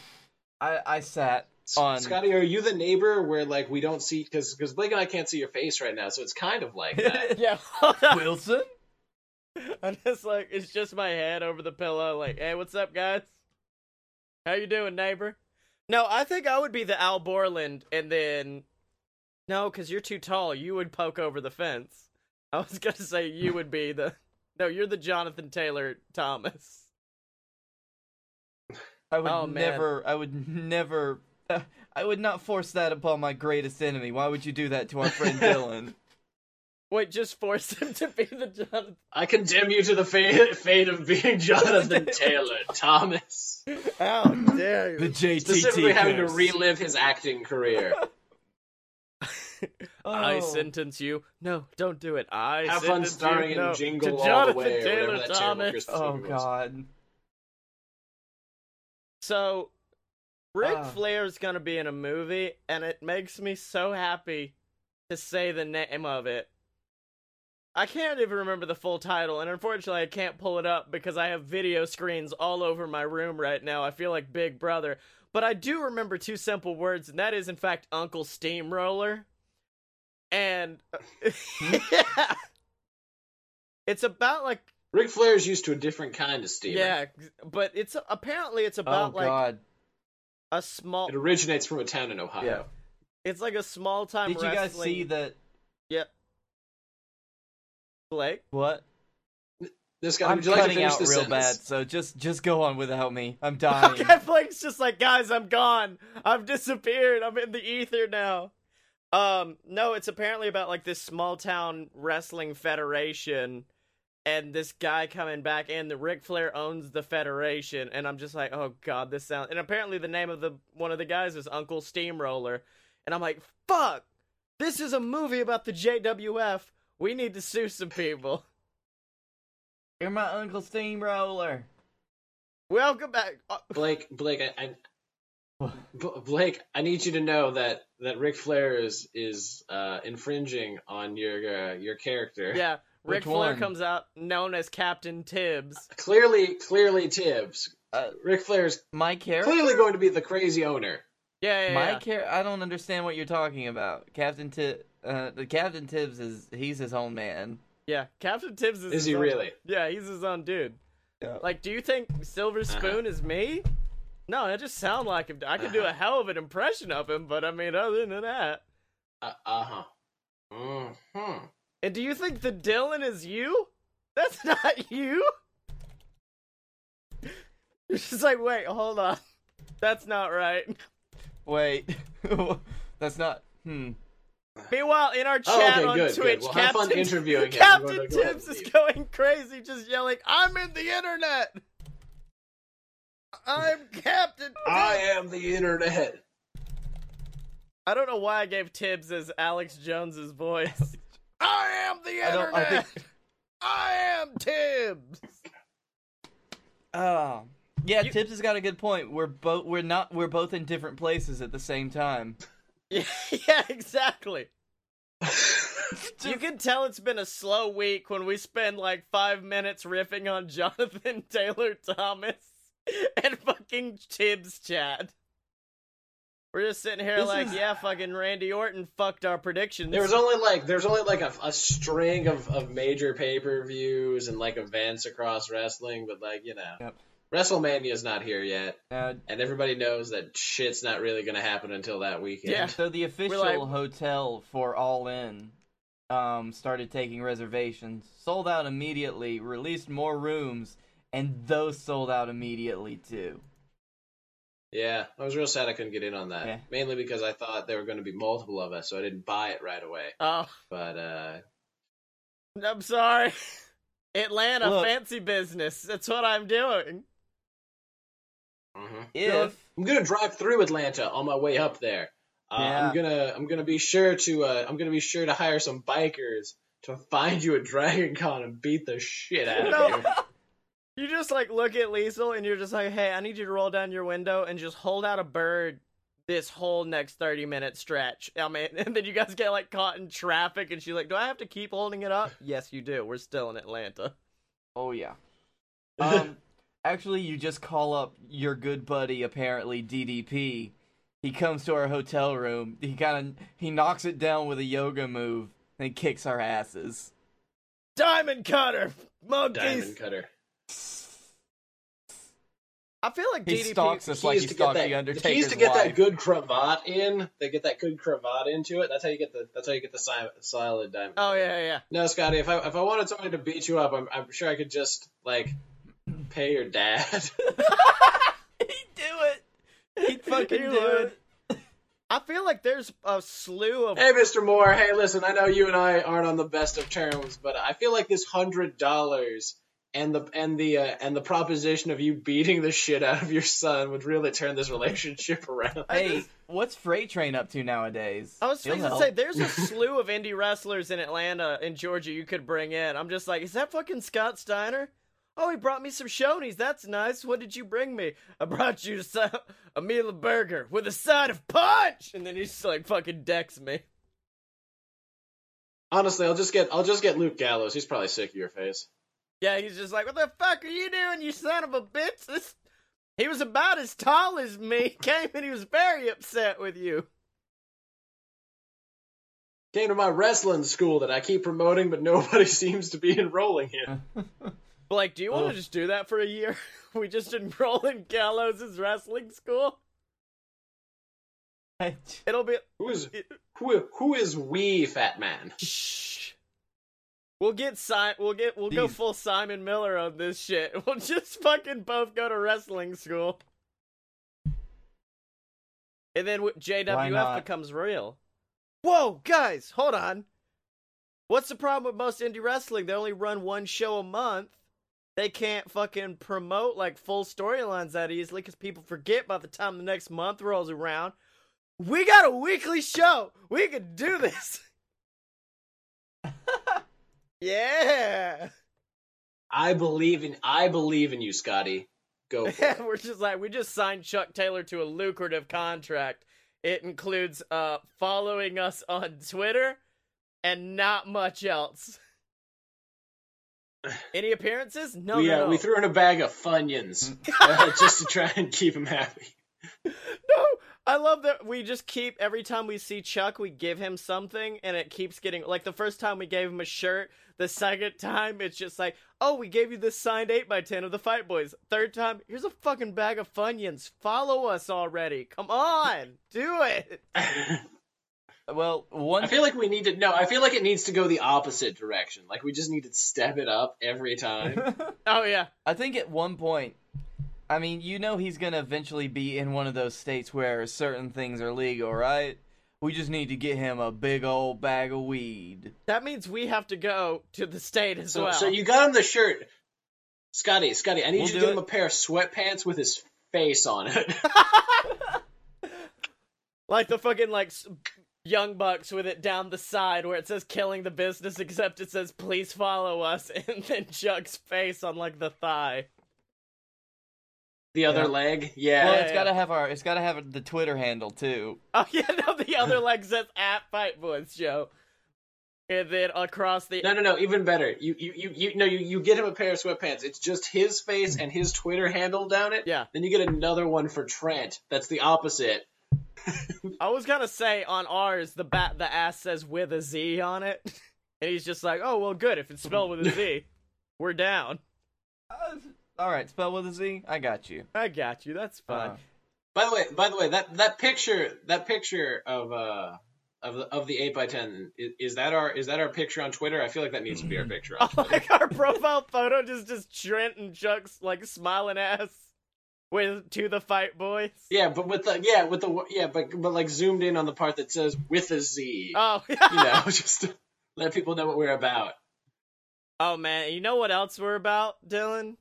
I I sat on. Scotty, are you the neighbor where like we don't see because because Blake and I can't see your face right now, so it's kind of like that. Yeah. Wilson. I'm just like it's just my head over the pillow. Like, hey, what's up, guys? How you doing, neighbor? No, I think I would be the Al Borland, and then no, because you're too tall. You would poke over the fence. I was gonna say you would be the no. You're the Jonathan Taylor Thomas. I would Oh, man. never. I would never. I would not force that upon my greatest enemy. Why would you do that to our friend Dylan? Wait, just force him to be the Jonathan. I condemn you to the fate, fate of being Jonathan Taylor Thomas, How dare you? The you? JTT specifically having to relive his acting career. I Oh. sentence you. No, don't do it. I Have fun sentence starring you. in no. Jingle to All the Jonathan Way Taylor Thomas. Oh. God. So, Ric Ah. Flair's gonna be in a movie, and it makes me so happy to say the name of it. I can't even remember the full title, and unfortunately, I can't pull it up because I have video screens all over my room right now. I feel like Big Brother. But I do remember two simple words, and that is, in fact, Uncle Steamroller. And. Uh, hmm? yeah. It's about, like, Ric Flair's used to a different kind of steamer. yeah, but it's apparently it's about oh like God. a small. It originates from a town in Ohio. Yeah. It's like a small time. Did you guys see that? Yep. Blake. What? This guy, I'm would you like to cutting finish out this real sentence? bad, so just just go on without me. I'm dying. Okay, Blake's just like, guys, I'm gone. I've disappeared. I'm in the ether now. Um, no, it's apparently about like this small town wrestling federation, and this guy coming back and The Ric Flair owns the federation, and I'm just like, oh god, this sounds. And apparently, the name of the one of the guys is Uncle Steamroller, and I'm like, fuck, this is a movie about the JWF. We need to sue some people. You're my Uncle Steamroller. Welcome back. Uh, Blake, Blake, I, I B- Blake, I need you to know that that Ric Flair is is uh, infringing on your uh, your character. yeah, Ric Which Flair one? comes out known as Captain Tibbs. Clearly, clearly, Tibbs. Uh, Ric Flair's my character. clearly going to be the crazy owner. Yeah, yeah, My yeah. char- I don't understand what you're talking about. Captain Tib, uh, the Captain Tibbs is he's his own man. yeah. Captain Tibbs is. Is his he own- really? Yeah, he's his own dude. Yeah. Like, do you think Silver Uh-huh. Spoon is me? No, I just sound like him. I could do a Uh-huh. hell of an impression of him, but I mean, other than that. Uh huh. Hmm. And do you think the Dylan is you? That's not you. You're just like, wait, hold on. That's not right. Wait, that's not. Hmm. Meanwhile, in our chat Oh, okay, on good, good. Twitch, Well, Captain, fun interviewing him. Captain Tibbs is going crazy, just yelling, "I'm in the internet! I'm Captain." I am the internet. I don't know why I gave Tibbs as Alex Jones's voice. I am the I I internet. think- I am Tibbs. Oh. Yeah, You- Tibbs has got a good point. We're both we're not we're both in different places at the same time. Yeah, yeah, exactly. You can tell it's been a slow week when we spend like five minutes riffing on Jonathan Taylor Thomas and fucking Tibbs chat. We're just sitting here This like, is- yeah, fucking Randy Orton fucked our predictions. There was only like there's only like a, a string of, of major pay per views and like events across wrestling, but like you know, Yep. WrestleMania's not here yet, Uh, and everybody knows that shit's not really gonna happen until that weekend. Yeah. so the official like- hotel for All In um started taking reservations, sold out immediately, released more rooms, and those sold out immediately too. Yeah, I was real sad I couldn't get in on that. Yeah. Mainly because I thought there were going to be multiple of us, so I didn't buy it right away. Oh, But uh, I'm sorry. Atlanta Look. fancy business. That's what I'm doing. mhm. If I'm gonna drive through Atlanta on my way up there. Uh, Yeah. I'm gonna I'm gonna be sure to uh, I'm gonna be sure to hire some bikers to find you at Dragon Con and beat the shit out of No. you. You just like look at Liesel and you're just like, hey, I need you to roll down your window and just hold out a bird this whole next 30 minute stretch. I mean, and then you guys get like caught in traffic and she's like, do I have to keep holding it up? yes, you do. We're still in Atlanta. Oh yeah. Um, actually, you just call up your good buddy, apparently DDP. He comes to our hotel room. He kind of he knocks it down with a yoga move and kicks our asses. Diamond cutter! Monkeys! Diamond cutter. I feel like He DDP. stalks us like he Keys to get stalked that- the the Undertaker's keys to get wife. that good cravat in. They get that good cravat into it. That's how you get the. That's how you get the si- solid diamond. Oh, yeah, yeah. No, Scotty. If I if I wanted somebody to beat you up, I'm I'm sure I could just like pay your dad. He'd do it. He'd fucking He do would. it. I feel like there's a slew of. hey, Mr. Moore. Hey, listen. I know you and I aren't on the best of terms, but I feel like this hundred dollars and the and the uh, and the proposition of you beating the shit out of your son would really turn this relationship around. Hey, what's Freight Train up to nowadays? I was He'll to say, there's a slew of indie wrestlers in Atlanta and Georgia you could bring in. I'm just like, is that fucking Scott Steiner? Oh, he brought me some Shoney's. That's nice. What did you bring me? I brought you some, a meal of burger with a side of punch. And then he just like fucking decks me. Honestly, I'll just get I'll just get Luke Gallows. He's probably sick of your face. Yeah, he's just like, what the fuck are you doing, you son of a bitch? This... He was about as tall as me. Came and he was very upset with you. Came to my wrestling school that I keep promoting, but nobody seems to be enrolling in. Like, do you want Oh. to just do that for a year? we just enroll in Gallows' wrestling school. It'll be Who is who? Who is we, Fat Man? Shh. We'll get Si- We'll get. We'll go full Simon Miller on this shit. We'll just fucking both go to wrestling school, and then JWF becomes real. Whoa, guys, hold on. What's the problem with most indie wrestling? They only run one show a month. They can't fucking promote like full storylines that easily because people forget by the time the next month rolls around. We got a weekly show. We can do this. yeah. I believe in I believe in you, Scotty. Go. For it. We're just like we just signed Chuck Taylor to a lucrative contract. It includes uh following us on Twitter and not much else. Any appearances? No, we, no, uh, no. we threw in a bag of Funyuns uh, just to try and keep him happy. No, I love that we just keep every time we see Chuck, we give him something, and it keeps getting like the first time we gave him a shirt. The second time, it's just like, oh, we gave you this signed eight x ten of the Fight Boys. Third time, here's a fucking bag of Funyuns. Follow us already. Come on, do it. Well, one I feel like we need to no. I feel like it needs to go the opposite direction. Like we just need to step it up every time. Oh yeah, I think at one point, I mean, you know, he's gonna eventually be in one of those states where certain things are legal, right? We just need to get him a big old bag of weed. that means we have to go to the state as So, well. so you got him the shirt, Scotty. Scotty, I need We'll you to do give him a pair of sweatpants with his face on it. like the fucking like young bucks with it down the side where it says killing the business except it says please follow us and then chuck's face on like the thigh the other Yeah. leg, yeah. Well, Yeah, it's yeah. gotta have our, it's gotta have the Twitter handle too. oh yeah no the other leg says at fight boys show and then across the No, no, no. Even better. You, you, you, you. No, you, you get him a pair of sweatpants. It's just his face and his Twitter handle down it. Yeah. Then you get another one for Trent. That's the opposite. i was gonna say on ours the bat the ass says with a z on it and he's just like oh well good if it's spelled with a z we're down Uh, all right, spell with a Z. I got you. i got you that's fine Uh, By the way, by the way, that that picture, that picture of uh of the of the eight x ten is, is that our is that our picture on Twitter? I feel like that needs to be our picture on Twitter. like our profile photo just just Trent and Chuck's like smiling ass with to the fight boys. Yeah, but with the yeah with the yeah, but but like zoomed in on the part that says with a Z. Oh, You know, just to let people know what we're about. oh man, you know what else we're about, Dylan?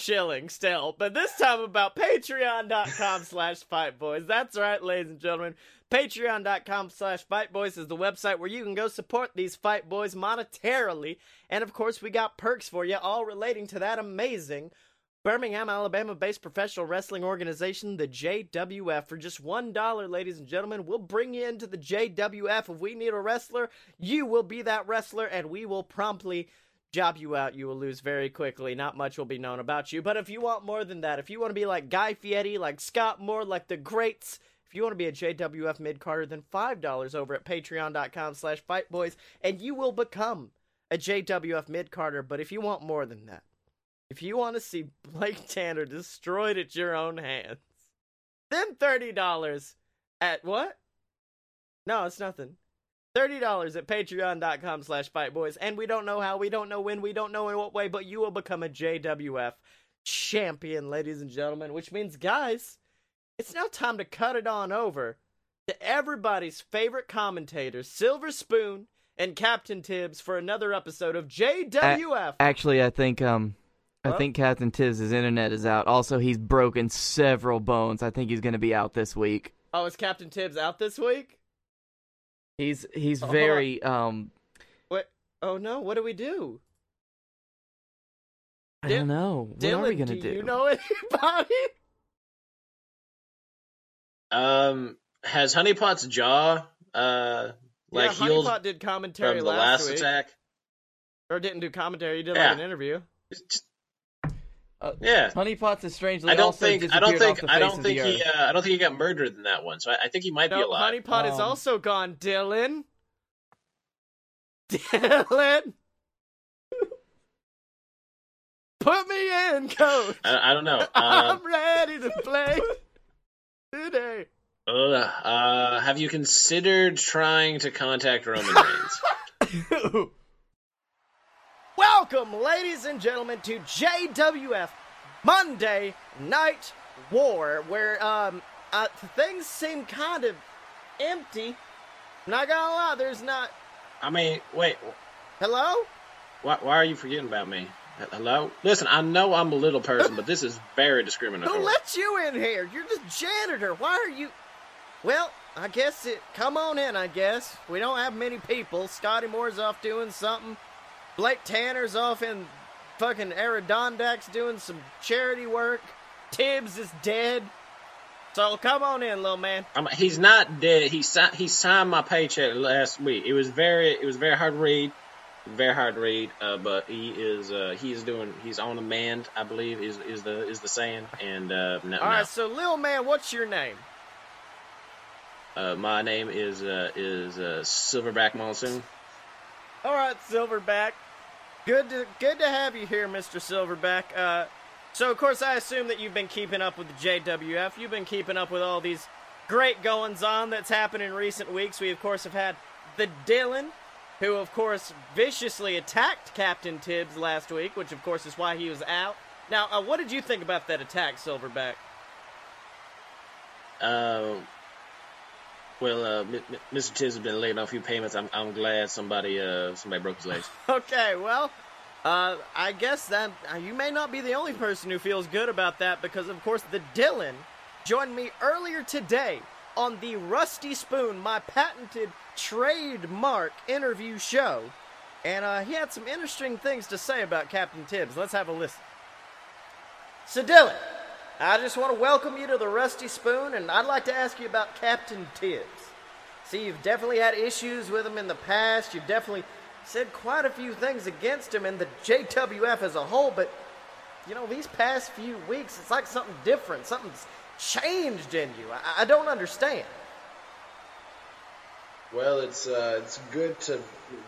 Shilling still, but this time about patreon.com slash fight boys. That's right, ladies and gentlemen. Patreon.com slash fight boys is the website where you can go support these fight boys monetarily. And of course, we got perks for you, all relating to that amazing Birmingham, Alabama based professional wrestling organization, the JWF. For just $1, ladies and gentlemen, we'll bring you into the JWF. If we need a wrestler, you will be that wrestler, and we will promptly job you out. You will lose very quickly. Not much will be known about you. But if you want more than that, if you want to be like Guy Fieri, like Scott Moore, like the greats, if you want to be a JWF mid-carter, then $5 over at patreon.com slash fightboys, and you will become a JWF mid-carter. But if you want more than that, if you want to see Blake Tanner destroyed at your own hands, then $30 at what? No, it's nothing. $30 at patreon.com slash fightboys. And we don't know how, we don't know when, we don't know in what way, but you will become a JWF champion, ladies and gentlemen. Which means, guys, it's now time to cut it on over to everybody's favorite commentators, Silver Spoon and Captain Tibbs, for another episode of JWF. Actually, I think um, I think Captain Tibbs' internet is out. Also, he's broken several bones. I think he's gonna be out this week. oh, is Captain Tibbs out this week? He's he's Oh, hold on. very um. What? Oh no, what do we do? I don't know. What Dylan, are we gonna do, do? you know anybody? Um, has Honeypot's jaw uh like yeah, healed Honeypot did commentary from the last, last week. attack? Or didn't do commentary, he did Yeah. like an interview. It's just- Uh, yeah. Honeypots is strangely I don't think I don't think I don't think he uh, I don't think he got murdered in that one. So I, I think he might be No, alive. Honeypot is Um, also gone, Dylan. Dylan! Put me in, coach! I, I don't know. Uh, I'm ready to play today. uh, uh, have you considered trying to contact Roman Reigns? Welcome, ladies and gentlemen, to JWF Monday Night War, where um uh, things seem kind of empty. Not gonna lie, there's not. I mean, wait, Hello? why, why are you forgetting about me? Hello? Listen, I know I'm a little person, but this is very discriminatory. Who let you in here? You're the janitor. Why are you? Well, I guess it. Come on in. I guess we don't have many people. Scotty Moore's off doing something. Blake Tanner's off in fucking Adirondacks doing some charity work. Tibbs is dead. So come on in, little man. I'm, he's not dead. He signed. He signed my paycheck last week. It was very. It was very hard to read. Very hard to read. Uh, but he is. Uh, he is doing. He's on the mend. I believe is is the is the saying. And uh, no, All right, so little man, what's your name? Uh, my name is uh, is uh, Silverback Monsoon. All right, Silverback. Good to good to have you here, Mr. Silverback. Uh, so of course I assume that you've been keeping up with the JWF. You've been keeping up with all these great goings on that's happened in recent weeks. We of course have had the Dylan, who of course viciously attacked Captain Tibbs last week, which of course is why he was out. Now, uh, what did you think about that attack, Silverback? Uh, well, uh, Mr. Tibbs has been late on a few payments. I'm I'm glad somebody uh somebody broke his legs. Okay, well, uh, I guess that uh, you may not be the only person who feels good about that because, of course, the Dylan joined me earlier today on the Rusty Spoon, my patented trademark interview show, and uh, he had some interesting things to say about Captain Tibbs. Let's have a listen. So, Dylan, I just want to welcome you to the Rusty Spoon, and I'd like to ask you about Captain Tibbs. See, you've definitely had issues with him in the past. You've definitely said quite a few things against him and the JWF as a whole, but you know, these past few weeks, it's like something different. Something's changed in you. I, I don't understand. Well, it's uh, it's good to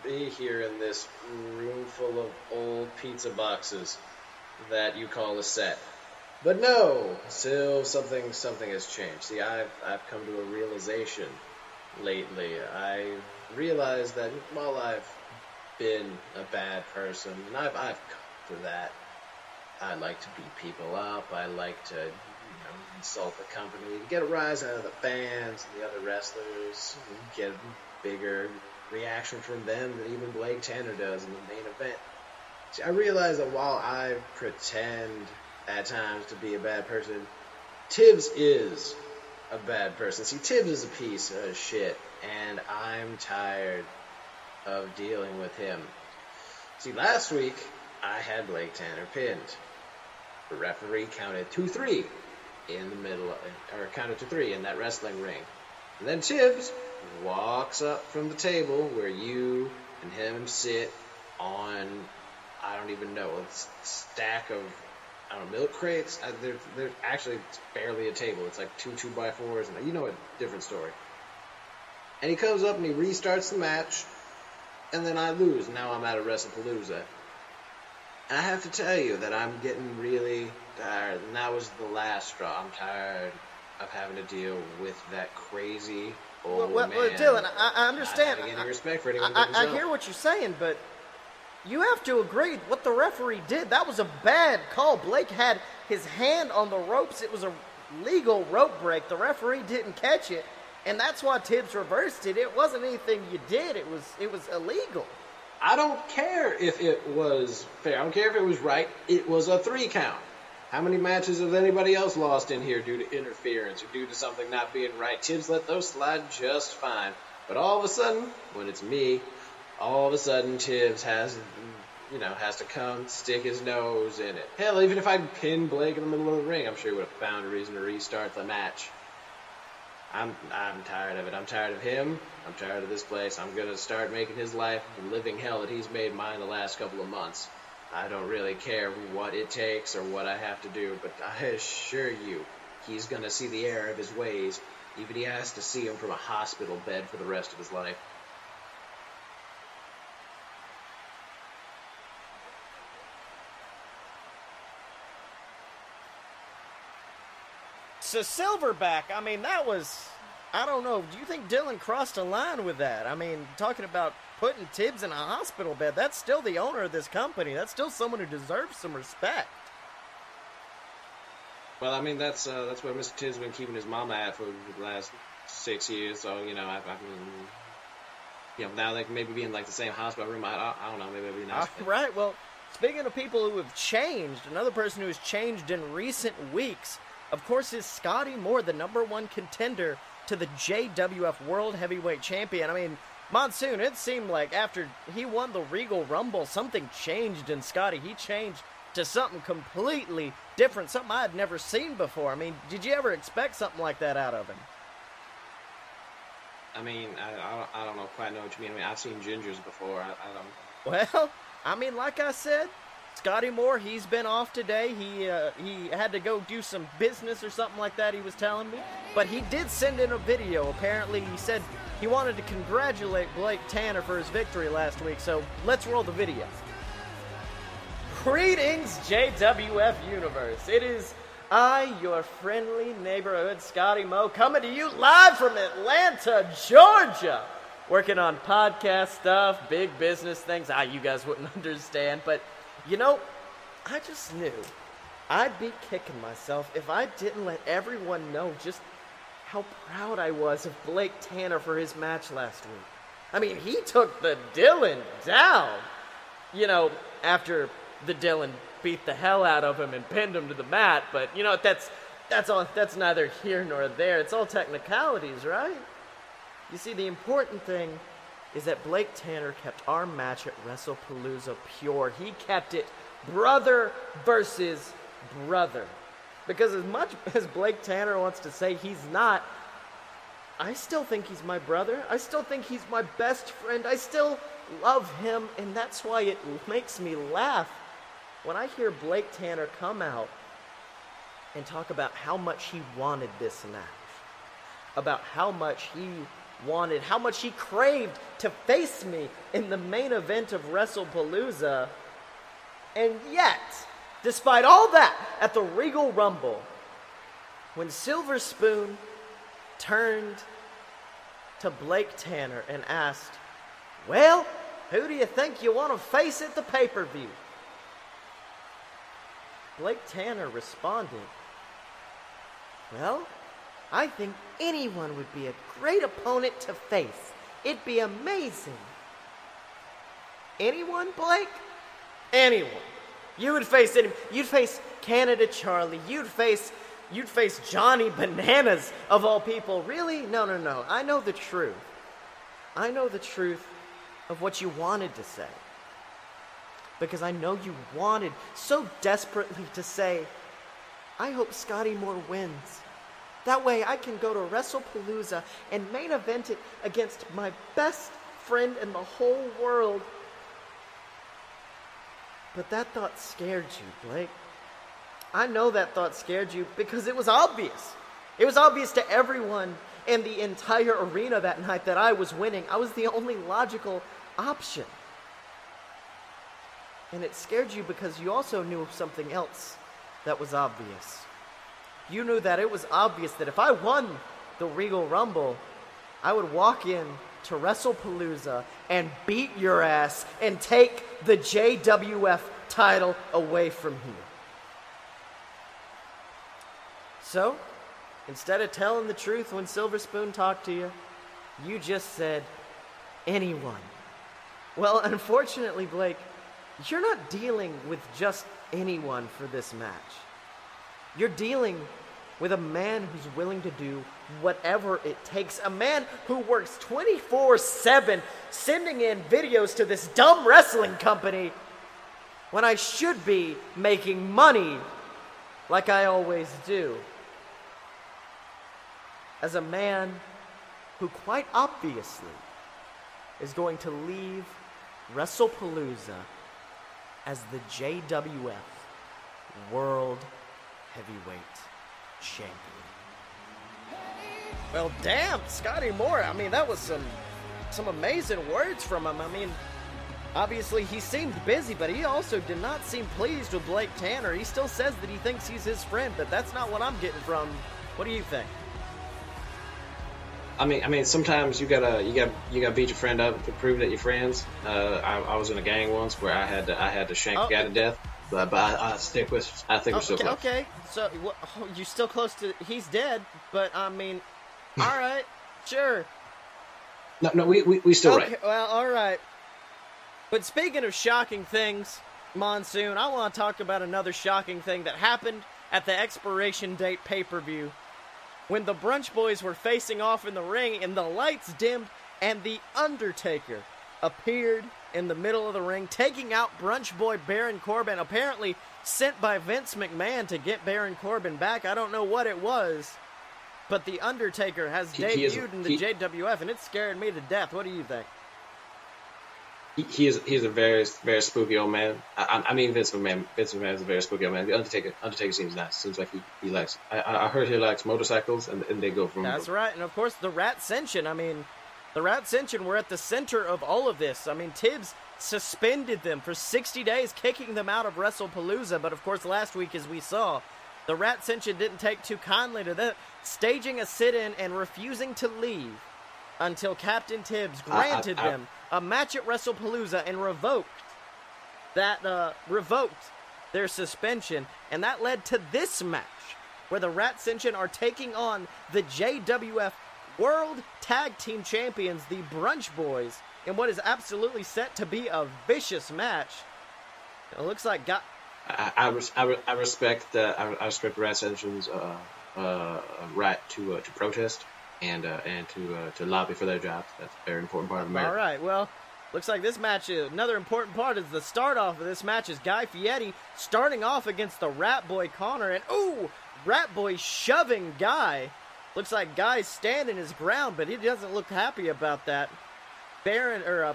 be here in this room full of old pizza boxes that you call a set. But no, still something something has changed. See, I've I've come to a realization lately. I realized that while I've been a bad person, and I've I've come to that. I like to beat people up. I like to you know, insult the company, get a rise out of the fans and the other wrestlers, get a bigger reaction from them than even Blake Tanner does in the main event. See, I realize that while I pretend at times to be a bad person, Tibbs is a bad person. See, Tibbs is a piece of shit, and I'm tired of dealing with him. See, last week I had Blake Tanner pinned. The referee counted 2 3 in the middle, or counted to 3 in that wrestling ring. And then Tibbs walks up from the table where you and him sit on, I don't even know, a stack of, I don't know, milk crates. Uh, They're, they're actually it's barely a table. It's like two 2 by 4s and you know a different story. And he comes up and he restarts the match, and then I lose. Now I'm at a WrestlePalooza. And I have to tell you that I'm getting really tired, and that was the last straw. I'm tired of having to deal with that crazy Well, old well, man. well, Dylan, I, I understand. Not having any I- respect for anyone I, I, I hear what you're saying, but you have to agree what the referee did. That was a bad call. Blake had his hand on the ropes. It was a legal rope break. The referee didn't catch it, and that's why Tibbs reversed it. It wasn't anything you did. It was it was illegal. I don't care if it was fair. I don't care if it was right. It was a three count. How many matches has anybody else lost in here due to interference or due to something not being right? Tibbs let those slide just fine. But all of a sudden, when it's me, all of a sudden Tibbs has, you know, has to come stick his nose in it. Hell, even if I'd pinned Blake in the middle of the ring, I'm sure he would have found a reason to restart the match. I'm I'm tired of it. I'm tired of him. I'm tired of this place. I'm gonna start making his life the living hell that he's made mine the last couple of months. I don't really care what it takes or what I have to do, but I assure you, he's gonna see the error of his ways, even if he has to see him from a hospital bed for the rest of his life. So Silverback, I mean, that was I don't know. Do you think Dylan crossed a line with that? I mean, talking about putting Tibbs in a hospital bed, that's still the owner of this company. That's still someone who deserves some respect. Well, I mean that's uh, that's where Mr. Tibbs has been keeping his mama at for the last six years. So you know, I, I mean, you know, now they can maybe be in like the same hospital room. I, I, I don't know. Maybe it'd be nice. All right. Well, Speaking of people who have changed, another person who has changed in recent weeks, of course, is Scotty Moore, the number one contender to the JWF World Heavyweight Champion. I mean, Monsoon, it seemed like after he won the Regal Rumble, something changed in Scotty. He changed to something completely different, something I had never seen before. I mean, did you ever expect something like that out of him? I mean, I, I, don't, I don't know quite know what you mean. I mean, I've seen gingers before. I, I don't. Well, I mean, like I said, Scotty Moore, he's been off today. He uh, he had to go do some business or something like that. He was telling me, but he did send in a video. Apparently, he said he wanted to congratulate Blake Tanner for his victory last week. So let's roll the video. Greetings, JWF Universe. It is I, your friendly neighborhood Scotty Mo, coming to you live from Atlanta, Georgia. Working on podcast stuff, big business things. Ah, you guys wouldn't understand, but you know, I just knew I'd be kicking myself if I didn't let everyone know just how proud I was of Blake Tanner for his match last week. I mean, he took the Dylan down. You know, after the Dylan beat the hell out of him and pinned him to the mat, but you know, that's that's all that's neither here nor there. It's all technicalities, right? You see, the important thing is that Blake Tanner kept our match at WrestlePalooza pure. He kept it brother versus brother. Because as much as Blake Tanner wants to say he's not, I still think he's my brother. I still think he's my best friend. I still love him, and that's why it makes me laugh when I hear Blake Tanner come out and talk about how much he wanted this match, about how much he wanted, how much he craved to face me in the main event of WrestlePalooza. And yet, despite all that, at the Regal Rumble, when Silver Spoon turned to Blake Tanner and asked, Well, who do you think you want to face at the pay per view? Blake Tanner responded, Well, I think anyone would be a great opponent to face. It'd be amazing. Anyone, Blake? Anyone. You would face any. You'd face Canada Charlie. You'd face. You'd face Johnny Bananas of all people. Really? No, no, no. I know the truth. I know the truth of what you wanted to say. Because I know you wanted so desperately to say, I hope Scotty Moore wins. That way I can go to WrestlePalooza and main event it against my best friend in the whole world. But that thought scared you, Blake. I know that thought scared you because it was obvious. It was obvious to everyone in the entire arena that night that I was winning. I was the only logical option. And it scared you because you also knew something else that was obvious. You knew that it was obvious that if I won the Regal Rumble, I would walk in to WrestlePalooza and beat your ass and take the JWF title away from you. So, instead of telling the truth when Silver Spoon talked to you, you just said, anyone. Well, unfortunately, Blake, you're not dealing with just anyone for this match. You're dealing with a man who's willing to do whatever it takes. A man who works 24 7 sending in videos to this dumb wrestling company when I should be making money like I always do. As a man who quite obviously is going to leave WrestlePalooza as the JWF World Heavyweight Champion. Well, damn, Scotty Moore. I mean, that was some some amazing words from him. I mean, obviously he seemed busy, but he also did not seem pleased with Blake Tanner. He still says that he thinks he's his friend, but that's not what I'm getting from. What do you think? I mean, I mean, sometimes you gotta, you gotta, you gotta beat your friend up to prove that you're friends. Uh, I, I was in a gang once where I had to, I had to shank Oh. the guy to death, but, but I, I stick with, I think we're still okay, close. okay, so oh, you're still close to. He's dead, but I mean, hmm. all right, sure. No, no, we, we, we still okay, right. well, all right. But speaking of shocking things, Monsoon, I want to talk about another shocking thing that happened at the expiration date pay per view when the Brunch Boys were facing off in the ring and the lights dimmed and The Undertaker appeared in the middle of the ring, taking out Brunch Boy Baron Corbin, apparently sent by Vince McMahon to get Baron Corbin back. I don't know what it was, but The Undertaker has He- he is- debuted in the he- JWF, and it scared me to death. What do you think? He, he is he's a very very spooky old man. I, I- mean Vince McMahon. Vince McMahon is a very spooky old man. The Undertaker Undertaker seems nice. Seems like he, he likes. I, I I heard he likes motorcycles and, and they go from. That's right. And of course, the Rat Ascension. I mean, the Rat Ascension were at the center of all of this. I mean, Tibbs suspended them for 60 days, kicking them out of WrestlePalooza. But of course, last week, as we saw, the Rat Ascension didn't take too kindly to that, staging a sit in and refusing to leave until Captain Tibbs I- I- granted I- them a match at WrestlePalooza and revoked that uh, revoked their suspension, and that led to this match where the Rat Ascension are taking on the JWF World Tag Team Champions, the Brunch Boys, in what is absolutely set to be a vicious match. It looks like got I I, res, I, re, I respect uh, I, I respect Ascension's uh, uh, right to uh, to protest and uh, and to uh, to lobby for their jobs. That's a very important part of America. All right, well, looks like this match, uh, another important part is the start off of this match is Guy Fieri starting off against the Rat Boy Connor, and ooh, Rat Boy shoving Guy. Looks like Guy's standing his ground, but he doesn't look happy about that. Baron, or, uh,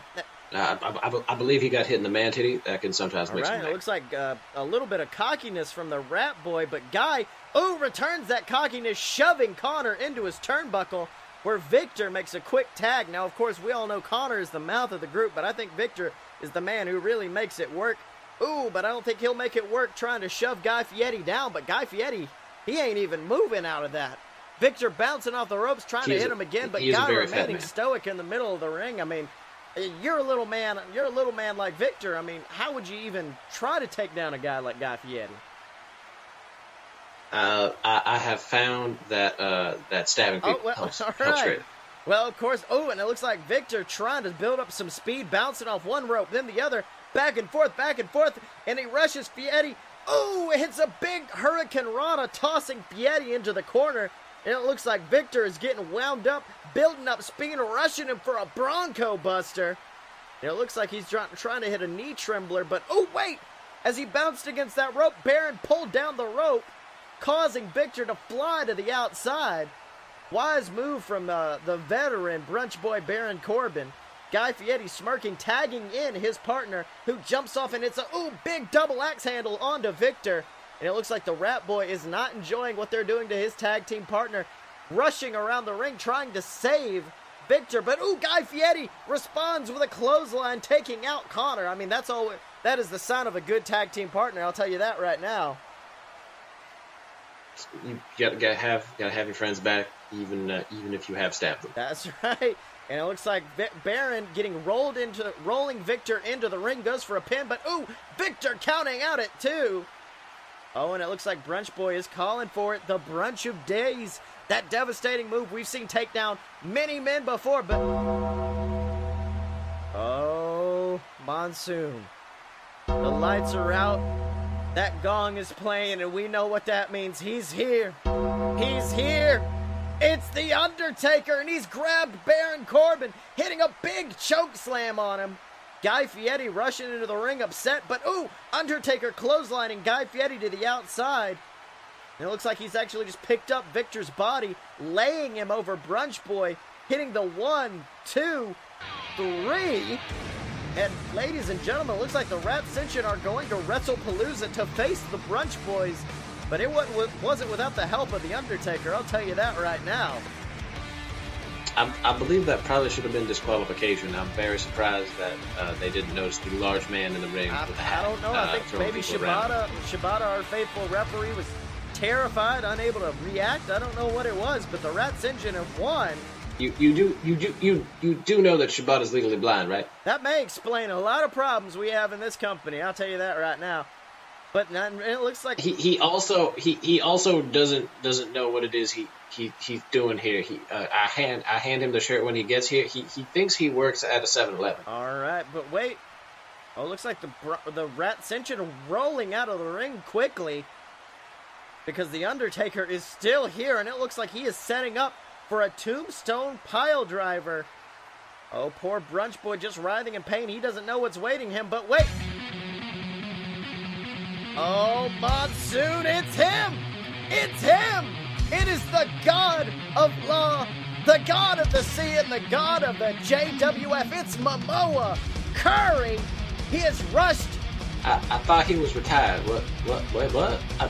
Uh, I, I, I believe he got hit in the man titty. That can sometimes all make right, some it looks like uh, a little bit of cockiness from the Rat Boy, but Guy, ooh, returns that cockiness, shoving Connor into his turnbuckle, where Victor makes a quick tag. Now, of course, we all know Connor is the mouth of the group, but I think Victor is the man who really makes it work. Ooh, but I don't think he'll make it work trying to shove Guy Fieri down, but Guy Fieri, he ain't even moving out of that. Victor bouncing off the ropes, trying to hit him again, but a Guy very remaining stoic in the middle of the ring. I mean, you're a little man. You're a little man like Victor. I mean, how would you even try to take down a guy like Guy Fieri? Uh, I, I have found that uh, that stabbing people Oh well, helps, all helps Well, of course. Oh, and it looks like Victor trying to build up some speed, bouncing off one rope, then the other, back and forth, back and forth, and he rushes Fieri. Oh, it hits a big Hurricanrana, tossing Fieri into the corner. And it looks like Victor is getting wound up, building up speed, rushing him for a Bronco Buster. And it looks like he's trying, to hit a knee trembler, but oh, wait! As he bounced against that rope, Baron pulled down the rope, causing Victor to fly to the outside. Wise move from uh, the veteran brunch boy Baron Corbin. Guy Fieri smirking, tagging in his partner, who jumps off and it's a ooh big double axe handle onto Victor. And it looks like the Rat Boy is not enjoying what they're doing to his tag team partner, rushing around the ring trying to save Victor. But ooh, Guy Fieri responds with a clothesline, taking out Connor. I mean, that's all. That is the sign of a good tag team partner. I'll tell you that right now. You gotta, gotta have gotta have your friends back, even uh, even if you have stabbed them. That's right. And it looks like Baron getting rolled into, rolling Victor into the ring, goes for a pin, but ooh, Victor counting out at two. Oh, and it looks like Brunch Boy is calling for it. The Brunch of Days. That devastating move we've seen take down many men before, but. Oh, Monsoon. The lights are out. That gong is playing, and we know what that means. He's here. He's here. It's The Undertaker, and he's grabbed Baron Corbin, hitting a big choke slam on him. Guy Fieri rushing into the ring upset, but ooh, Undertaker clotheslining Guy Fieri to the outside. And it looks like he's actually just picked up Victor's body, laying him over Brunch Boy, hitting the one, two, three. And ladies and gentlemen, it looks like the Rat Ascension are going to WrestlePalooza to face the Brunch Boys. But it wasn't without the help of The Undertaker, I'll tell you that right now. I, I believe that probably should have been disqualification. I'm very surprised that uh, they didn't notice the large man in the ring I, with the I hat. don't know. uh, I think throwing maybe. Shibata, Shibata, our faithful referee, was terrified, unable to react. I don't know what it was, but the Rat Ascension have won. You you do you do you you do know that Shibata's legally blind, right? That may explain a lot of problems we have in this company. I'll tell you that right now. But not, it looks like He he also he, he also doesn't doesn't know what it is he, he he's doing here. He uh, I hand I hand him the shirt when he gets here. He he thinks he works at a 7-Eleven. All right, but wait. Oh, looks like the the Rat Ascension rolling out of the ring quickly because the Undertaker is still here, and it looks like he is setting up for a Tombstone Pile Driver. Oh, poor Brunch Boy just writhing in pain. He doesn't know what's waiting him, but wait. Oh, Monsoon, it's him! It's him! It is the God of Law, the God of the Sea, and the God of the JWF. It's Momoa Curry. He has rushed. I, I thought he was retired. What? What? Wait, what? I,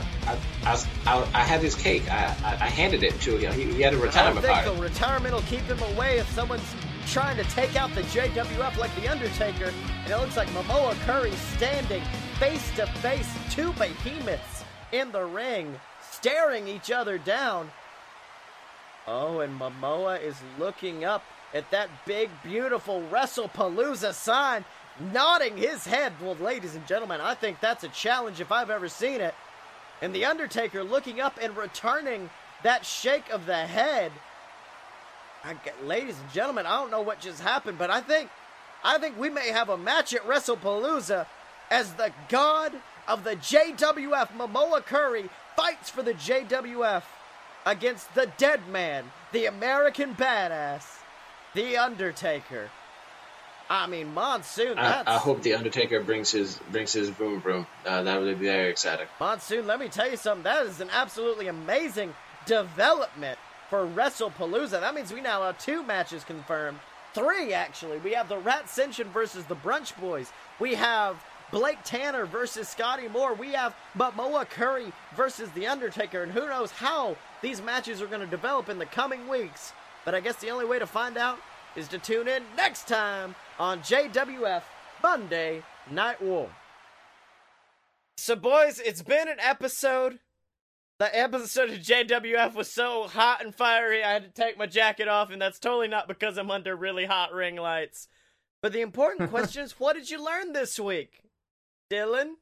I, I, I, had his cake. I, I, I handed it to him. He, he had a retirement I think party. the retirement will keep him away if someone's trying to take out the JWF like the Undertaker. And it looks like Momoa Curry standing face to face, two behemoths in the ring, staring each other down. Oh, and Momoa is looking up at that big, beautiful WrestlePalooza sign, nodding his head. Well, ladies and gentlemen, I think that's a challenge if I've ever seen it. And The Undertaker looking up and returning that shake of the head. I, ladies and gentlemen, I don't know what just happened, but I think, I think we may have a match at WrestlePalooza as the God of the JWF, Momoa Curry, fights for the JWF against the Dead Man, the American Badass, the Undertaker. I mean, Monsoon. I, I hope the Undertaker brings his brings his boom boom. Uh, that would be very exciting. Monsoon, let me tell you something. That is an absolutely amazing development for WrestlePalooza. That means we now have two matches confirmed. Three, actually. We have the Rat Ascension versus the Brunch Boys. We have Blake Tanner versus Scotty Moore. We have Momoa Curry versus The Undertaker. And who knows how these matches are going to develop in the coming weeks. But I guess the only way to find out is to tune in next time on JWF Monday Night War. So, boys, it's been an episode. The episode of JWF was so hot and fiery, I had to take my jacket off, and that's totally not because I'm under really hot ring lights. But the important question is what did you learn this week? Dylan?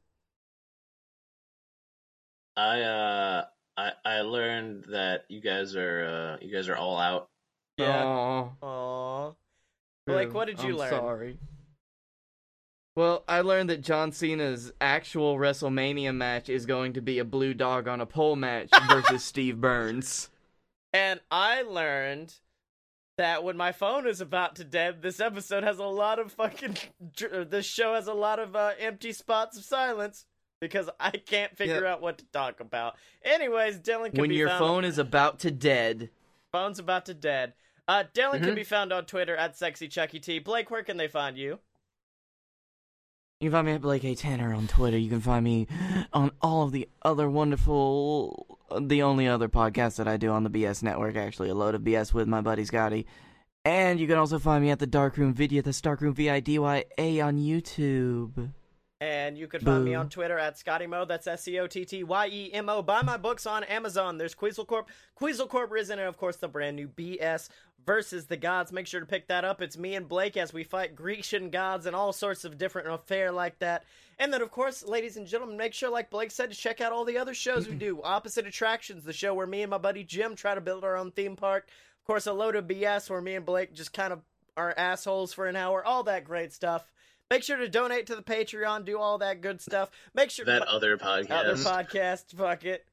I uh I I learned that you guys are uh you guys are all out. Yeah. Aw. Aww. Blake, what did you I'm learn? Sorry. Well, I learned that John Cena's actual WrestleMania match is going to be a blue dog on a pole match versus Steve Burns. And I learned that when my phone is about to dead, this episode has a lot of fucking. This show has a lot of uh, empty spots of silence because I can't figure out what to talk about. Anyways, Dylan can be found. When your phone is about to dead. Phone's about to dead. Uh, Dylan can Mhm. be found on Twitter at sexy Chucky T. Blake, where can they find you? You can find me at Blake A. Tanner on Twitter. You can find me on all of the other wonderful, the only other podcast that I do on the BS Network, actually, a load of BS with my buddy Scotty. And you can also find me at the Darkroom Vidya, the Darkroom V I D Y A on YouTube. And you can find me on Twitter at Scotty Mo. That's S C O T T Y E M O. Buy my books on Amazon. There's Queasel Corp, Queasel Corp Risen, and of course the brand new BS versus the Gods. Make sure to pick that up. It's me and Blake as we fight Grecian gods and all sorts of different affair like that. And then, of course, ladies and gentlemen, make sure, like Blake said, to check out all the other shows we do. Opposite Attractions, the show where me and my buddy Jim try to build our own theme park. Of course, a load of BS where me and Blake just kind of are assholes for an hour. All that great stuff. Make sure to donate to the Patreon, do all that good stuff. Make sure That other other podcast podcast, fuck it.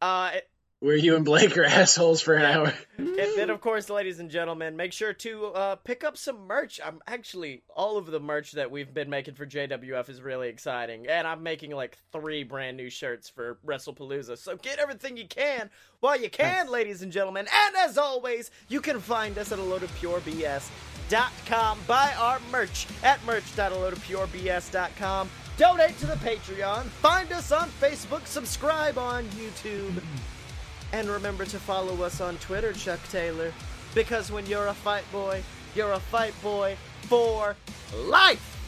Uh, where you and Blake are assholes for an hour. and then, of course, ladies and gentlemen, make sure to uh, pick up some merch. I'm actually all of the merch that we've been making for JWF is really exciting, and I'm making like three brand new shirts for WrestlePalooza. So get everything you can while you can, ladies and gentlemen. And as always, you can find us at a load of pure BS. Dot com. Buy our merch at merch.aloadofpurebs.com. Donate to the Patreon. Find us on Facebook. Subscribe on YouTube. And remember to follow us on Twitter, Chuck Taylor. Because when you're a fight boy, you're a fight boy for life.